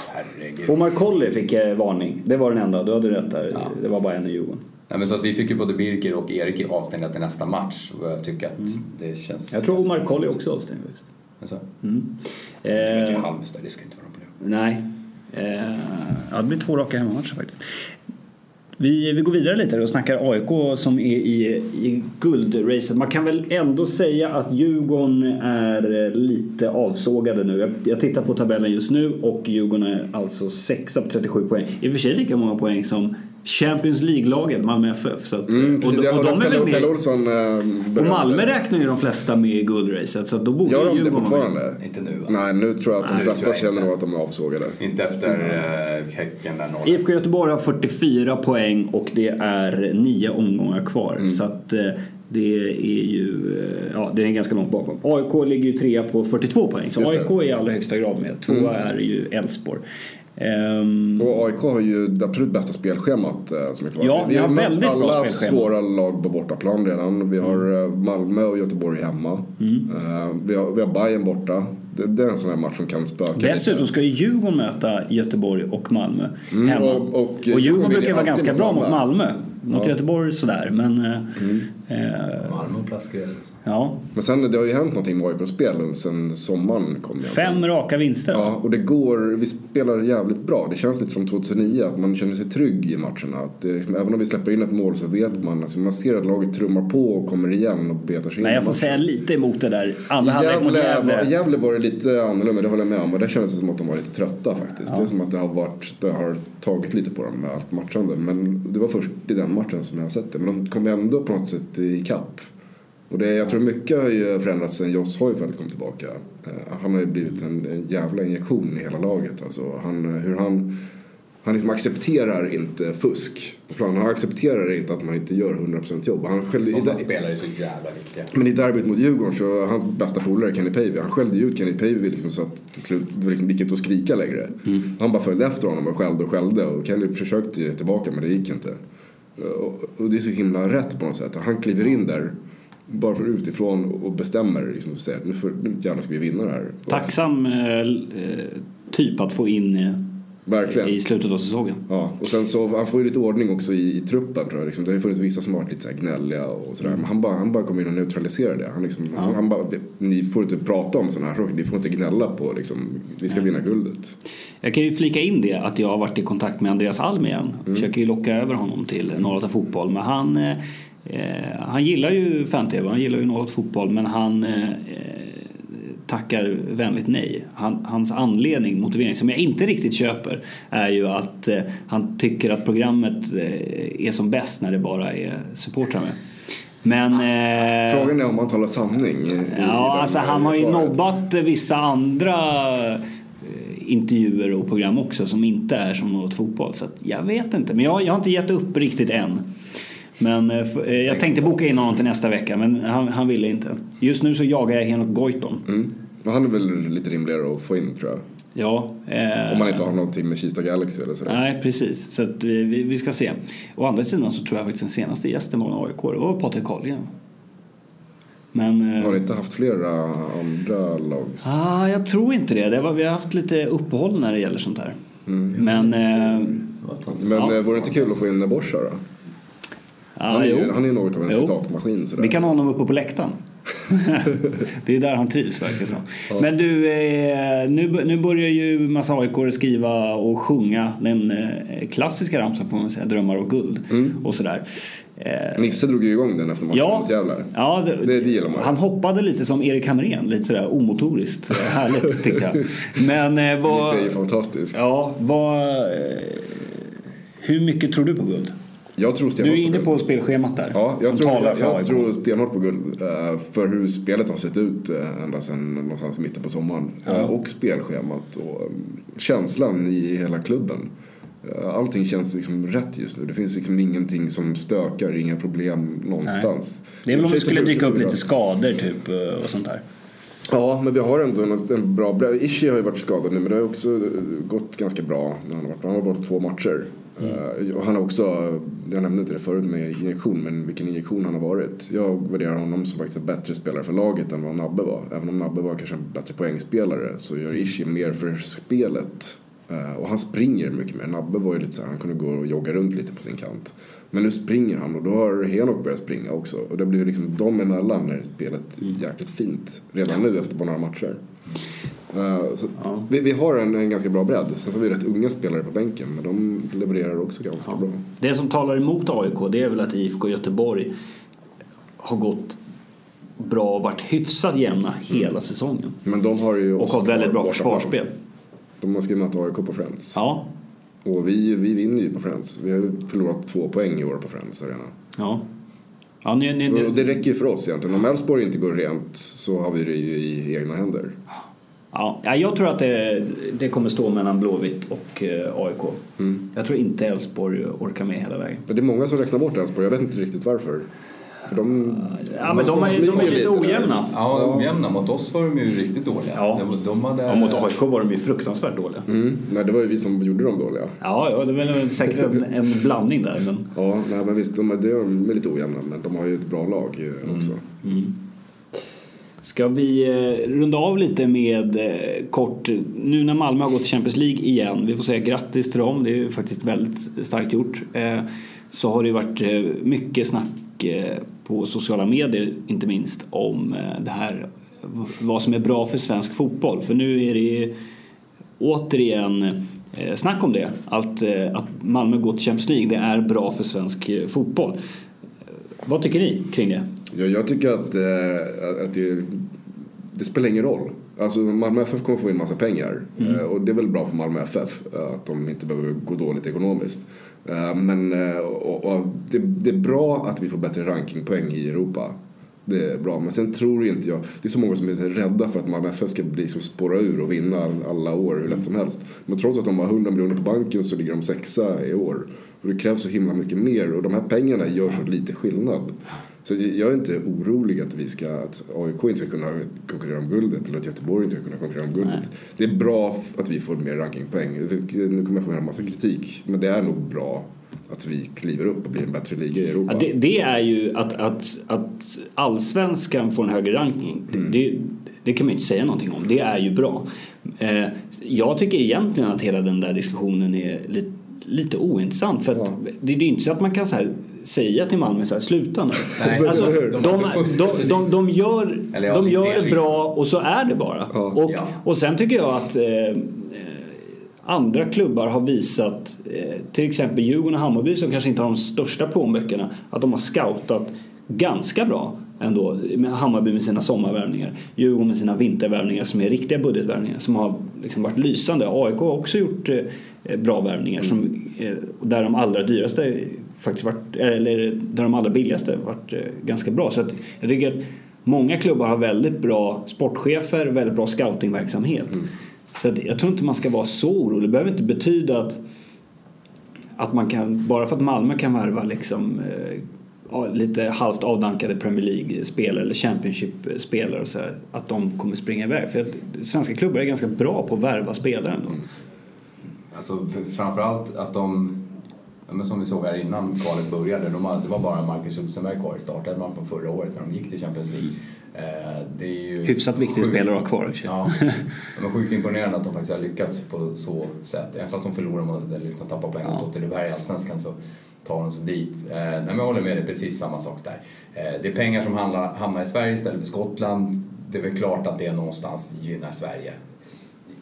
Herregud. Omar Colley fick varning. Det var den enda. Du hade rätt där. Det var bara en i Djurgården. Nej, men så att vi fick ju både Birker och Erik avstängda till nästa match. Och jag tycker att det känns... Jag tror Omar Colley också avstängd. Alltså, Mm. Eh, Halmstad, det ska inte vara något problem. nej. Eh, ja, det blir två raka hemmamatcher faktiskt. Vi, vi går vidare lite och snackar AIK som är i, i guldracet. Man kan väl ändå säga att Djurgården är lite avsågade nu. Jag, jag tittar på tabellen just nu och Djurgården är alltså sexa på 37 poäng. I och för sig lika många poäng som Champions League-laget Malmö FF. Så att, Mm, och, de, och hörde de är väl med. Olsson eh, Och Malmö räknar ju de flesta med i guldracet. Så att då borde Gör de det med. fortfarande? Inte nu va? Nej, nu tror jag att de Nej, flesta tror jag känner nog att de är avsågade. Inte efter uh, Häcken där norr. IFK Göteborg har 44 poäng och det är nio omgångar kvar. Mm. Så att eh, det är ju ja, det är ganska långt bakom. AIK ligger ju trea på 42 poäng. Så. Mm. AIK är i allra högsta grad med. Tvåa är ju Elfsborg. Ehm, Och AIK har ju det absolut bästa spelschemat eh, som är kvar. Ja, vi har har mött bra alla spelschema. svåra lag på bortaplan redan. Vi har eh, Malmö och Göteborg hemma. Mm. Eh, vi, har, vi har Bayern borta. Det, det är en sån här match som kan spöka dessutom ska ju Djurgården möta Göteborg och Malmö hemma. Mm, och- och och, Djurgården brukar vara ganska bra mot Malmö. Mot Ja. Göteborg sådär men... eh, Mm. eh, Malmö alltså. ja. Men sen det har ju hänt någonting med AIKs spel sen sommaren kom igen. Fem raka vinster. Ja, och det går, vi spelar jävligt bra. Det känns lite som 2009, att man känner sig trygg i matcherna. Att liksom, även om vi släpper in ett mål så vet man, alltså man ser att laget trummar på och kommer igen och betar sig in Men jag får säga lite emot det där. Andra halvlek mot Gävle, Gävle. var, det lite annorlunda, det håller jag med om. Och där kändes det som att de var lite trötta faktiskt. Det är som att det har, varit, det har tagit lite på dem med allt matchande. Men det var först i den matchen som jag har sett det. Men de kom ändå på något sätt i kapp. Och det, jag tror mycket har ju förändrats sen Joss Hojfeldt kom tillbaka. Eh, Han har ju blivit en, en jävla injektion i hela laget. Alltså, han, hur han, han liksom accepterar inte fusk på planen. Han accepterar inte att man inte gör 100% jobb. Han skällde, Sådana spelare är så jävla viktiga. men i derbyt mot Djurgården så hans bästa polare Kenny Pavey, han skällde ju ut Kenny Pavey liksom så att till slut det liksom gick inte att skrika längre. Han bara följde efter honom och skällde och skällde och Kenny försökte ge tillbaka men det gick inte. Och, och det är så himla rätt på något sätt. Han kliver in där bara för utifrån och bestämmer liksom och säger att nu, nu jävlar ska vi vinna det här. Tacksam eh, eh typ att få in eh, Verkligen. i slutet av säsongen. Ja, och sen så, han får ju lite ordning också i, i truppen tror jag. Liksom. Det har ju funnits vissa som har varit lite så gnälliga och sådär. Men han bara, han bara kommer in och neutraliserar det. Han, liksom, han bara, ni får inte prata om sådana här saker. Ni får inte gnälla på liksom, vi ska vinna guldet. Jag kan ju flika in det att jag har varit i kontakt med Andreas Alm igen. Mm. Försöker ju locka över honom till 08 Fotboll. Men han, eh, eh, han gillar ju fan-tv, han gillar ju 08 Fotboll. Men han eh, tackar vänligt nej. Han, hans anledning, motivering, som jag inte riktigt köper är ju att eh, han tycker att programmet eh, är som bäst när det bara är supportrar med. Men... Eh, Frågan är om han talar sanning. i- Ja, alltså han har ju svaret. nobbat vissa andra eh, intervjuer och program också som inte är som något fotboll. Så jag vet inte, men jag, jag har inte gett upp riktigt än. Men eh, eh, jag tänkte boka in honom till nästa vecka, men han, han ville inte. Just nu så jagar jag Henok Goitom. Mm. Men han är väl lite rimligare att få in tror jag. Ja. Eh, Om man inte har någonting med Kista Galaxy eller sådär. Nej, precis. Så vi, vi, vi ska se. Å andra sidan så tror jag faktiskt den senaste gästen var en AIK. Det var Patrik Carlgren. Men... eh, Har ni inte haft flera andra lag? Ah, jag tror inte det. det var, vi har haft lite uppehåll när det gäller sånt här. Men... Eh, Men Ja. eh, vore det inte kul att få in Borsa då? ja, Han är jo. han är något av en Jo. citatmaskin sådär. Vi kan ha honom uppe på läktaren. det är där han trivs verkar som. Men du, eh, nu, nu börjar ju massa aik skriva och sjunga den eh, klassiska ramsan får man säga, Drömmar och guld och sådär. Eh, Nisse drog ju igång den efter matchen Ja, mot Gävle. ja det, Det- det gillar man. Han hoppade lite som Erik Hamrén, lite sådär omotoriskt. Härligt tyckte jag. Men vad... Nisse är ju fantastisk. Ja, vad... Hur mycket tror du på guld? Jag tror Du är inne guld. på spelschemat där. Ja, jag, tror, jag, jag tror stenhårt på guld. eh, För hur spelet har sett ut eh, ända sedan någonstans i mitten på sommaren. Eh, Och spelschemat och känslan i hela klubben. Allting känns liksom rätt just nu. Det finns liksom ingenting som stökar, inga problem någonstans. Det är väl om det skulle dyka upp lite skador typ och sånt där. Ja, men vi har ändå en, en bra. Ishi har ju varit skadad nu men det har också gått ganska bra. När han, har varit, han har varit två matcher. Mm. och han har också, jag nämnde inte det förut med injektion, men vilken injektion han har varit. Jag värderar honom som faktiskt en bättre spelare för laget än vad Nabbe var. Även om Nabbe var kanske en bättre poängspelare så gör Ishi mer för spelet. Eh, och han springer mycket mer. Nabbe var ju lite så här, han kunde gå och jogga runt lite på sin kant. Men nu springer han och då har Henok börjat springa också. Och det blir liksom dem emellan när spelet är jäkligt fint. Redan nu efter bara några matcher. Eh, så Ja. vi, vi har en, en ganska bra bredd. Sen får vi rätt unga spelare på bänken men de levererar också ganska bra. Det som talar emot AIK det är väl att IFK Göteborg har gått bra och varit hyfsat jämna hela säsongen. Men de har ju Och har väldigt bra försvarsspel. De ska ju möta AIK på Friends. Ja. Och vi, vi vinner ju på Friends. Vi har förlorat två poäng i år på Friends Arena. Ja. Ja, ni, ni, Och ni, det räcker ju för oss egentligen. Om Elfsborg inte går rent så har vi det ju i egna händer. ja, Ja, jag tror att det, det kommer stå mellan Blåvitt och eh, AIK. Mm. Jag tror inte Elfsborg orkar med hela vägen. Men det är många som räknar bort Elfsborg. Jag vet inte riktigt varför. För de... Ja, men de är, de är lite ojämna. Ja, ojämna. Mot oss var de ju riktigt dåliga. Ja. De, de hade... Ja, mot AIK var de ju fruktansvärt dåliga. Mm. Nej, det var ju vi som gjorde dem dåliga. Ja, ja det väl säkert en, en blandning där. Men... Ja, nej, men visst, de är, de är lite ojämna. Men de har ju ett bra lag eh, också. Ska vi eh, runda av lite med eh, kort, nu när Malmö har gått till Champions League igen, vi får säga grattis till dem, det är ju faktiskt väldigt starkt gjort. Så har det ju varit mycket snack eh, på sociala medier, inte minst, om eh, det här, vad som är bra för svensk fotboll. För nu är det ju återigen eh, snack om det, att, att Malmö går till Champions League, det är bra för svensk fotboll. Vad tycker ni kring det? Ja, jag tycker att, att det, det spelar ingen roll. Alltså Malmö FF kommer få in massa pengar. Mm. Och det är väl bra för Malmö FF att de inte behöver gå dåligt ekonomiskt. Eh, men eh, och, och det, det är bra att vi får bättre rankingpoäng i Europa. Det är bra, men sen tror inte jag... Det är så många som är rädda för att Malmö FF ska bli som spåra ur och vinna alla år hur lätt som helst. Men trots att de har 100 miljoner på banken så ligger de sexa i år. Och det krävs så himla mycket mer och de här pengarna gör så lite skillnad. Så jag är inte orolig att, vi ska, att AIK inte ska kunna konkurrera om guldet eller att Göteborg inte ska kunna konkurrera om guldet. Det är bra att vi får mer rankingpoäng. Nu kommer jag få en massa kritik, men det är nog bra att vi kliver upp och blir en bättre liga i Europa. Ja, det, det är ju att, att, att allsvenskan får en högre ranking. Mm. Det, det kan man ju inte säga någonting om. Det är ju bra. Eh, jag tycker egentligen att hela den där diskussionen är lite, lite ointressant. För att Ja. det, det är ju inte så att man kan så här, säga till Malmö så här, sluta nu. Nej, Alltså, de, De de, de, gör, ja, de gör det delvis. bra och så är det bara. Ja. Och, Ja. och sen tycker jag att eh, eh, andra klubbar har visat, eh, till exempel Djurgården och Hammarby som kanske inte har de största plånböckerna, att de har scoutat ganska bra ändå. Med Hammarby med sina sommarvärvningar. Djurgården med sina vintervärvningar som är riktiga budgetvärvningar som har liksom varit lysande. AIK har också gjort eh, bra värvningar som, eh, där de allra dyraste faktiskt varit, eller där de allra billigaste varit eh, ganska bra. Så att jag tycker att många klubbar har väldigt bra sportchefer, väldigt bra scoutingverksamhet. Mm. Så att jag tror inte man ska vara så orolig. Det behöver inte betyda att, att man kan, bara för att Malmö kan värva liksom eh, lite halvt avdankade Premier League-spelare eller Championship-spelare och så här, att de kommer springa iväg. För svenska klubbar är ganska bra på att värva spelare ändå. Mm. Alltså framförallt att de men som vi såg här innan kvalet började, de det var bara Marcus Rosenberg kvar i starten man från förra året när de gick till Champions League. Eh, det är ju Hyfsat viktig spelare att ha kvar. Ja, de är sjukt imponerande att de faktiskt har lyckats på så sätt. Även fast de förlorar mot, liksom tappar poäng mot Åtvidaberg i Allsvenskan så tar de sig dit. Eh, nej, men jag håller med dig, precis samma sak där. Eh, det är pengar som hamnar, hamnar i Sverige istället för Skottland. Det är väl klart att det någonstans gynnar Sverige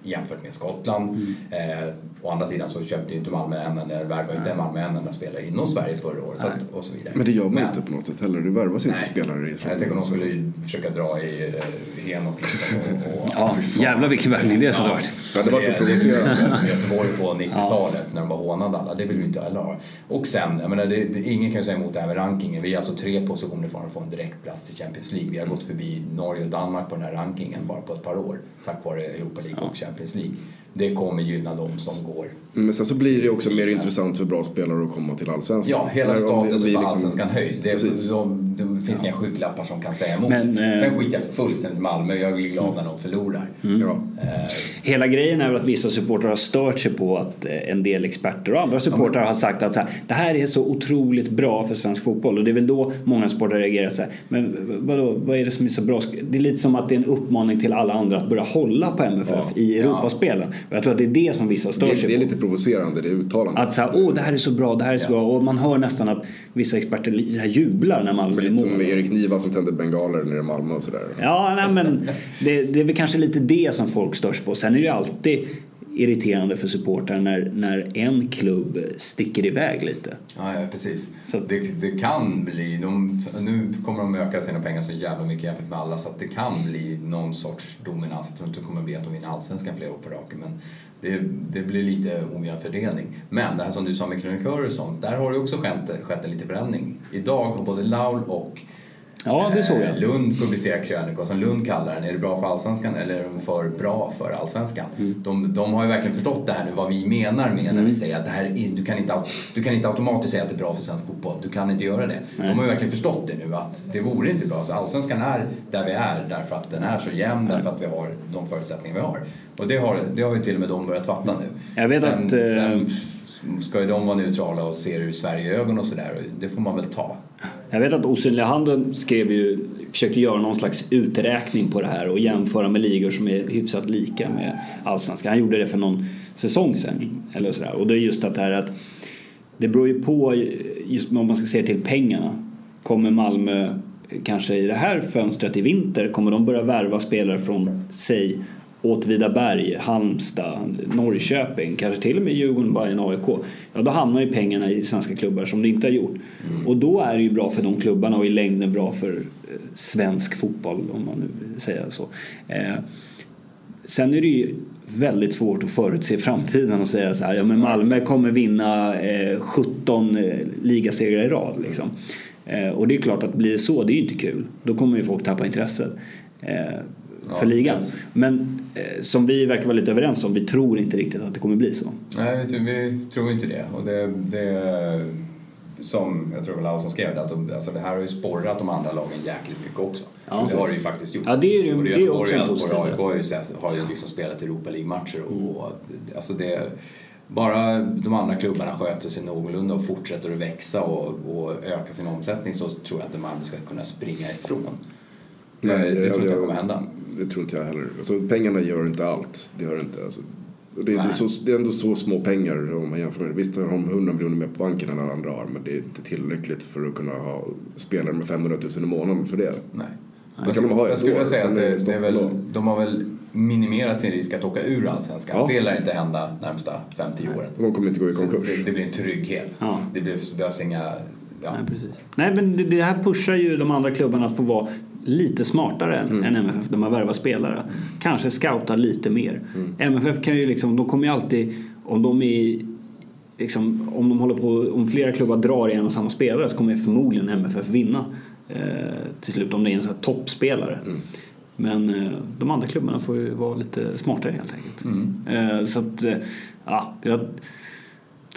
jämfört med Skottland. Mm. Eh, å andra sidan så köpte ju inte Malmö en enda, värvade inte Malmö en enda spelare inom Sverige förra året att, och så vidare. Men det gör man men, inte på något sätt heller. Det värvas inte spelare ifrån. Jag tänker att de skulle ju försöka dra i eh, Henok liksom. Och, och, ja, jävlar vilken värvning det hade varit. Ja, det var så provocerande. Som Göteborg på 90-talet ja. när de var hånade alla. Det vill vi inte heller ha. Och sen, jag menar, det, det, ingen kan ju säga emot det här med rankingen. Vi är alltså tre positioner från att få en direktplats till Champions League. Vi har gått förbi Norge och Danmark på den här rankingen bara på ett par år. Tack vare Europa League och Champions League Champions League. Det kommer gynna de som går. Men sen så blir det också mer intressant för bra spelare att komma till Allsvenskan. Ja, hela statusen på liksom... Allsvenskan höjs. Det, de, det finns ja. inga skygglappar som kan säga emot. Men, eh... Sen skiter jag fullständigt Malmö. Jag blir glad när de förlorar. Mm. Ja. Eh... Hela grejen är väl att vissa supportrar har stört sig på att eh, en del experter och andra supportrar har sagt att så här, det här är så otroligt bra för svensk fotboll. Och det är väl då många supportrar reagerar så här, men vadå, vad är det som är så bra? Det är lite som att det är en uppmaning till alla andra att börja hålla på MFF ja. i Europaspelen. Jag tror att det är det som vissa stör sig på. Det är lite provocerande det uttalandet. Att såhär, åh det här är så bra, det här är så ja. bra. Och man hör nästan att vissa experter jublar när Malmö är mål. Som Erik Niva som tände bengaler nere i Malmö och sådär. Ja, nej, men det, det är väl kanske lite det som folk störs på. Sen är det ju alltid irriterande för supportrar när, när en klubb sticker iväg lite. Ja, ja precis. Så att... det, det kan bli, de, nu kommer de öka sina pengar så jävla mycket jämfört med alla så att det kan bli någon sorts dominans. Jag tror inte det kommer bli att de vinner allsvenskan flera år på raken men det, det blir lite ojämn fördelning. Men det här som du sa med krönikörer och sånt, där har det också skett, skett en liten förändring. Idag har både Laul och Ja, det såg jag. Eh, Lund publicerar krönikor som Lund kallar den. Är det bra för Allsvenskan eller är den för bra för Allsvenskan? Mm. De, de har ju verkligen förstått det här nu, vad vi menar med mm. när vi säger att det här du, kan inte, du kan inte automatiskt säga att det är bra för svensk fotboll. Du kan inte göra det. Nej. De har ju verkligen förstått det nu, att det vore inte bra. Så Allsvenskan är där vi är därför att den är så jämn, Nej. därför att vi har de förutsättningar vi har. Och det har, det har ju till och med de börjat fatta nu. Jag vet sen, att... Eh, sen, ska ju de vara neutrala och se ur Sverige-ögon och sådär. Det får man väl ta. Jag vet att Osynliga Handeln skrev ju, försökte göra någon slags uträkning på det här och jämföra med ligor som är hyfsat lika med Allsvenskan. Han gjorde det för någon säsong sedan. Eller sådär. Och det är just att det här att det beror ju på, just om man ska se till pengarna. Kommer Malmö kanske i det här fönstret i vinter, kommer de börja värva spelare från, säg Åtvidaberg, Halmstad, Norrköping, kanske till och med Djurgården, Bayern, AIK. Ja, då hamnar ju pengarna i svenska klubbar som det inte har gjort. Mm. Och då är det ju bra för de klubbarna och i längden bra för eh, svensk fotboll om man nu säger så. Eh, sen är det ju väldigt svårt att förutse framtiden och säga så här, ja men Malmö kommer vinna eh, 17 eh, ligasegrar i rad liksom. Eh, och det är klart att blir det så, det är ju inte kul. Då kommer ju folk tappa intresset. Eh, för ja, ligan. Men eh, som vi verkar vara lite överens om, vi tror inte riktigt att det kommer bli så. Nej, vi, vi tror inte det. Och det, det som jag tror väl alla som skrev det, att de, alltså det här har ju sporrat de andra lagen jäkligt mycket också. Ja, det har det ju faktiskt gjort. Ja, det är ju det är också en positiv AIK har ju, har ju liksom spelat Europa League-matcher och, mm. och alltså det bara de andra klubbarna sköter sig någorlunda och fortsätter att växa och, och öka sin omsättning så tror jag inte Malmö ska kunna springa ifrån. Nej, det, det tror inte jag kommer hända det tror inte jag heller. Alltså, pengarna gör inte allt. Det gör inte. Alltså, det, det, är så, det är ändå så små pengar om man jämför med Visst har de 100 miljoner mer på banken än alla andra har men det är inte tillräckligt för att kunna ha spelare med 500 000 i månaden för det. Nej. Det kan de ha jag skulle säga att det, det är väl, de har väl minimerat sin risk att åka ur Allsvenskan. Ja. Det lär inte hända närmsta 5-10 åren. De kommer inte gå i konkurs. Det, det, blir en trygghet. Ja. Det behövs inga ja. Nej, precis. Nej, men det- det här pushar ju de andra klubbarna att få vara lite smartare än än MFF när man värvar spelare. Kanske scouta lite mer. MFF kan ju liksom, de kommer ju alltid, om de är Liksom, om de håller på, om flera klubbar drar i en och samma spelare så kommer förmodligen MFF vinna eh, till slut om det är en sån här toppspelare. Men eh, de andra klubbarna får ju vara lite smartare helt enkelt. Eh, så att, eh, ja, jag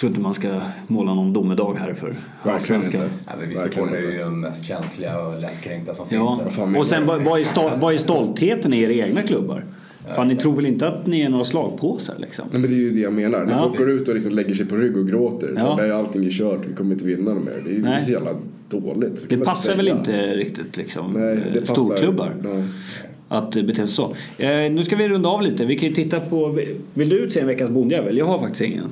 tror inte man ska måla någon domedag här för Verkligen allsvenskan. inte. Ja, vi supportrar är ju de mest känsliga och lättkränkta som Ja, finns. och sen vad, är stol, vad är stoltheten i era egna klubbar? Fan, ni tror väl inte att ni är några slagpåsar liksom? Nej, men det är ju det jag menar. När Ja. folk går ut och liksom lägger sig på rygg och gråter. Ja. Där är allting är kört, vi kommer inte vinna något mer. Det är ju så jävla dåligt. Det passar väl inte riktigt liksom Nej, det eh, passar. storklubbar Nej. att eh, bete sig så. Eh, nu ska vi runda av lite. Vi kan ju titta på... Vill du utse en veckans bondjävel? Jag har faktiskt ingen.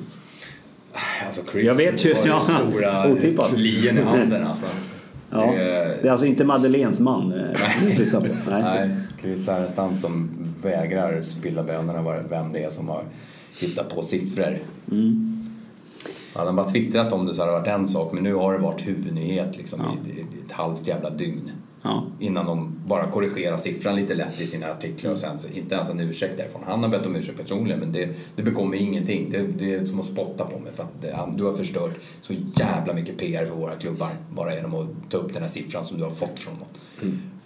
Alltså Chris Jag vet ju, har ju ja, stora otippat. lien i handen alltså. Ja. Det är- alltså inte Madeleines man eh, syftar på. Nej. Nej, Chris Härenstam som vägrar spilla bönorna vem det är som har hittat på siffror. Mm. Han bara twittrat om det så hade det varit en sak men nu har det varit huvudnyhet liksom Ja. i ett halvt jävla dygn. Ja. Innan de bara korrigerar siffran lite lätt i sina artiklar och sen inte ens en ursäkt därifrån. Han har bett om ursäkt personligen men det, det bekommer ingenting. Det, det är som att spotta på mig för att det, du har förstört så jävla mycket PR för våra klubbar bara genom att ta upp den här siffran som du har fått från någon.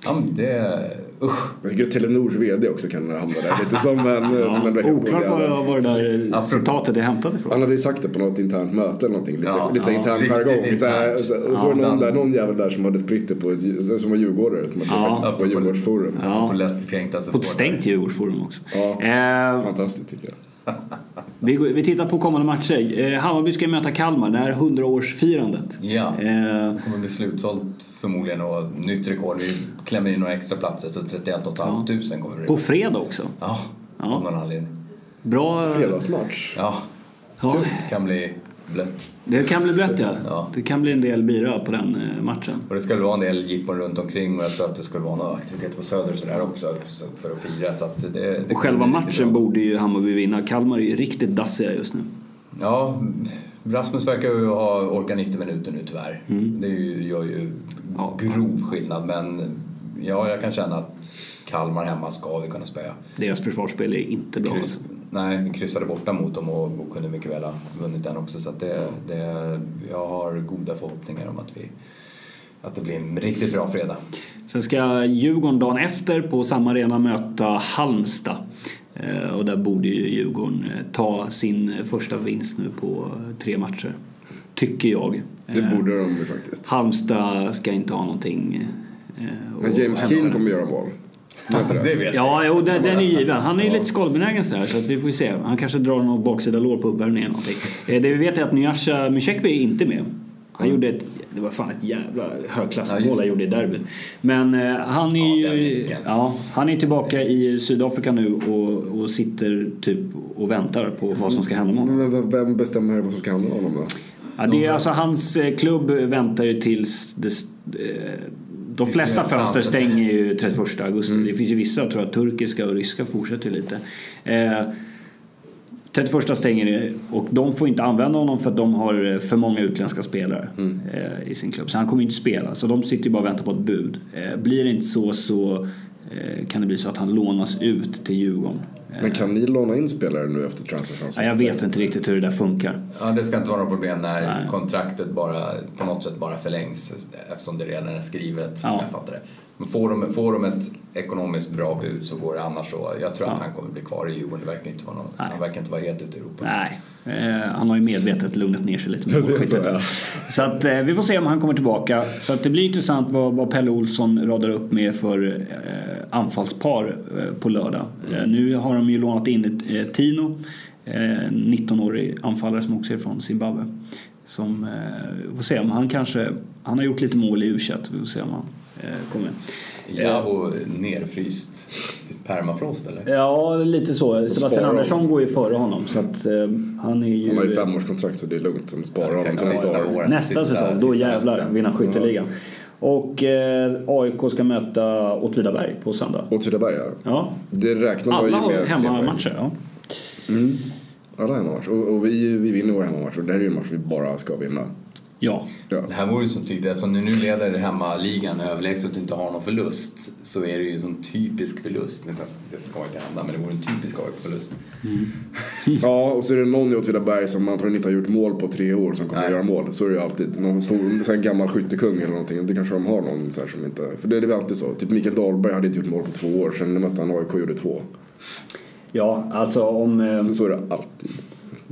Ja, men det... Usch! Jag tycker att Telenors VD också kan hamna där. Lite som en, som en Oklart var, var det där eh, Apropå- citatet är hämtat ifrån. Han hade ju sagt det på något internt möte eller någonting. Lite, Ja, lite ja, intern jargong. Så här, så, och så var det Ja, någon, där, någon jävel där som hade spritt det på ett, som var djurgårdare som hade Ja. det på Djurgårdsforum. Ja. På lättkränkta På ett stängt Djurgårdsforum också. Ja. Eh, Fantastiskt tycker jag. vi, går- vi tittar på kommande matcher. Eh, Hammarby ska möta Kalmar. Det här 100-årsfirandet. Ja. Eh, Det kommer bli slutsålt förmodligen och nytt rekord. Vi klämmer in några extra platser så 31 500 kommer det på fredag också. Ja, Ja. av någon anledning. Bra. Fredagsmatch. Ja, Ja, kan bli blött. det kan bli blött ja. Ja. Det kan bli en del bira på den eh, matchen. Och det ska vara en del jippon runt omkring och jag tror att det skulle vara några aktiviteter på Söder och sådär också så- för att fira. Så att det, det Och själva matchen borde ju Hammarby vinna. Kalmar är ju riktigt dassiga just nu. Ja, Rasmus verkar ju ha orkat 90 minuter nu tyvärr. Det är ju, gör ju Mm. Ja. grov skillnad men ja, jag kan känna att Kalmar hemma ska vi kunna spöa. Deras försvarsspel är inte bra. Kryss, Alltså. nej, vi kryssade borta mot dem och, och kunde mycket väl ha vunnit den också. Så att det, det, jag har goda förhoppningar om att, vi, att det blir en riktigt bra fredag. Sen ska Djurgården dagen efter på samma arena möta Halmstad. Eh, Och där borde ju Djurgården eh, ta sin första vinst nu på eh, tre matcher. Tycker jag. Det Eh, borde de ju faktiskt. Halmstad ska inte ha någonting... eh, Men James där. kommer göra mål. Det? vet Ja, jo, den, den är given. Han är ju lite skalbenägen sådär så att vi får se. Han kanske drar någon baksida lår på uppvärmningen eller någonting. Eh, Det vi vet är att Nyasha Mishekwi är inte med. Han gjorde ett, det var fan ett jävla högklassigt mål han gjorde i derbyt. Men eh, han är Ja, ju ja, han är tillbaka i Sydafrika nu och, och sitter typ och väntar på vad som ska hända med honom. Men vem- bestämmer vad som ska hända med honom då? Ja, det är alltså hans eh, klubb väntar ju tills det, eh, de flesta fönster stänger ju 31 augusti. Det finns ju vissa, tror jag, turkiska och ryska fortsätter lite. Eh, 31 stänger och de får inte använda honom för att de har eh, för många utländska spelare eh, i sin klubb. Så han kommer inte spela. Så de sitter ju bara och väntar på ett bud. Eh, blir det inte så så eh, kan det bli så att han lånas ut till Djurgården. Eh, Men kan ni låna in spelare nu efter transferfönstret? ja, jag vet inte riktigt hur det där funkar. Ja, det ska inte vara något problem när Nej. kontraktet bara på något sätt bara förlängs eftersom det redan är skrivet Ja. jag fattar det. Får de, får de ett ekonomiskt bra bud så går det annars så. Jag tror att Ja. han kommer bli kvar i Djurgården. Det verkar inte vara någon, Nej. han verkar inte vara helt ute i Europa. Nej, eh, han har ju medvetet lugnat ner sig lite med målskyttet. ja. Så att eh, vi får se om han kommer tillbaka. Så att det blir intressant vad, vad Pelle Olsson radar upp med för eh, anfallspar eh, på lördag. Eh, nu har de ju lånat in ett, eh, Tino, eh, 19-årig anfallare som också är från Zimbabwe. Som, eh, vi får se om han kanske, han har gjort lite mål i u Vi får se om han eh, kommer. Jabo nerfryst typ permafrost eller? Ja, lite så. Sebastian Andersson går ju före honom så att eh, han är ju... Han har ju femårskontrakt så det är lugnt. Som sparar Ja, honom till nästa år. Nästa Sista- säsong, då sista jävlar vinner skytteligan. Och eh, AIK ska möta Åtvidaberg på söndag. Åtvidaberg ja. Ja. Det räknar man Alla ju med. tre hemmamatcher. Ja. poäng. Alla hemmamatcher. Och, och vi, vi vinner våra hemmamatcher. Och det här är ju en match vi bara ska vinna. Ja. Ja. Det här vore ju som typ, eftersom ni nu leder hemmaligan överlägset och inte har någon förlust så är det ju som typisk förlust. Men sen, det ska inte hända, men det vore en typisk AIK-förlust. Ja, och så är det någon i Åtvidaberg som antagligen inte har gjort mål på tre år som kommer Nej. att göra mål. Så är det ju alltid. Någon for- så gammal skyttekung eller någonting. Det kanske de har någon så här som inte... För det är väl alltid så. Typ Mikael Dahlberg hade inte gjort mål på två år. Sen mötte han AIK och gjorde två. Ja, alltså om eh, Så, så är det alltid.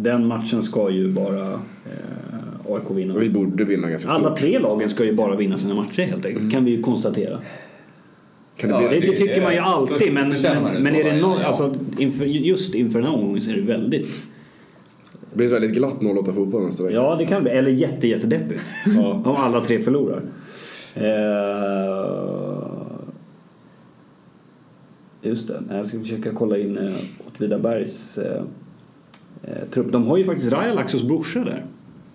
Den matchen ska ju bara eh, AIK vinna. Och vi borde vinna ganska Alla stort. tre lagen ska ju bara vinna sina matcher helt enkelt. Kan vi ju konstatera. Kan det Ja, bli Det, det tycker man ju alltid så men, känner man men, det men är då, det någon, ja. alltså, inför, just inför den här omgången så är det väldigt... Det blir ett väldigt glatt 08 fotboll nästa vecka. Ja, det kan bli. Eller jätte, jättedeppigt. Ja. Om alla tre förlorar. Eh, just det. Jag ska försöka kolla in eh, Åtvidabergs eh, trupp. De har ju faktiskt Rajalaxos brorsa där.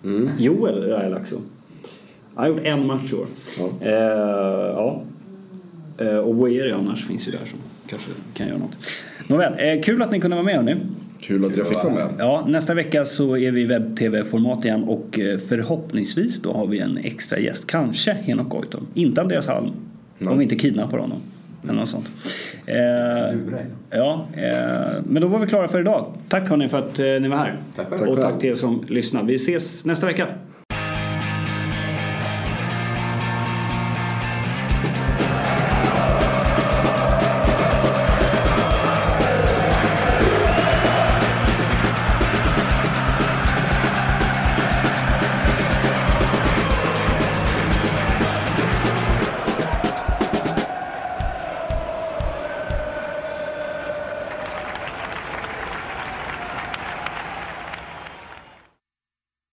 Mm. Joel Rajalaxo. Han har gjort en match i år. Ja. Eh, ja. Eh, och Boeri annars finns ju där som kanske kan göra något. Nåväl, eh, kul att ni kunde vara med hörni. Kul att jag fick vara med. Ja, nästa vecka så är vi i webb-tv-format igen och eh, förhoppningsvis då har vi en extra gäst. Kanske Henok Goitom. Inte Andreas Halm. Om vi inte kidnappar honom. Eller något sånt. Eh, ja, eh, men då var vi klara för idag. Tack hörni för att eh, ni var här. Tack och Tack till er som lyssnar. Vi ses nästa vecka.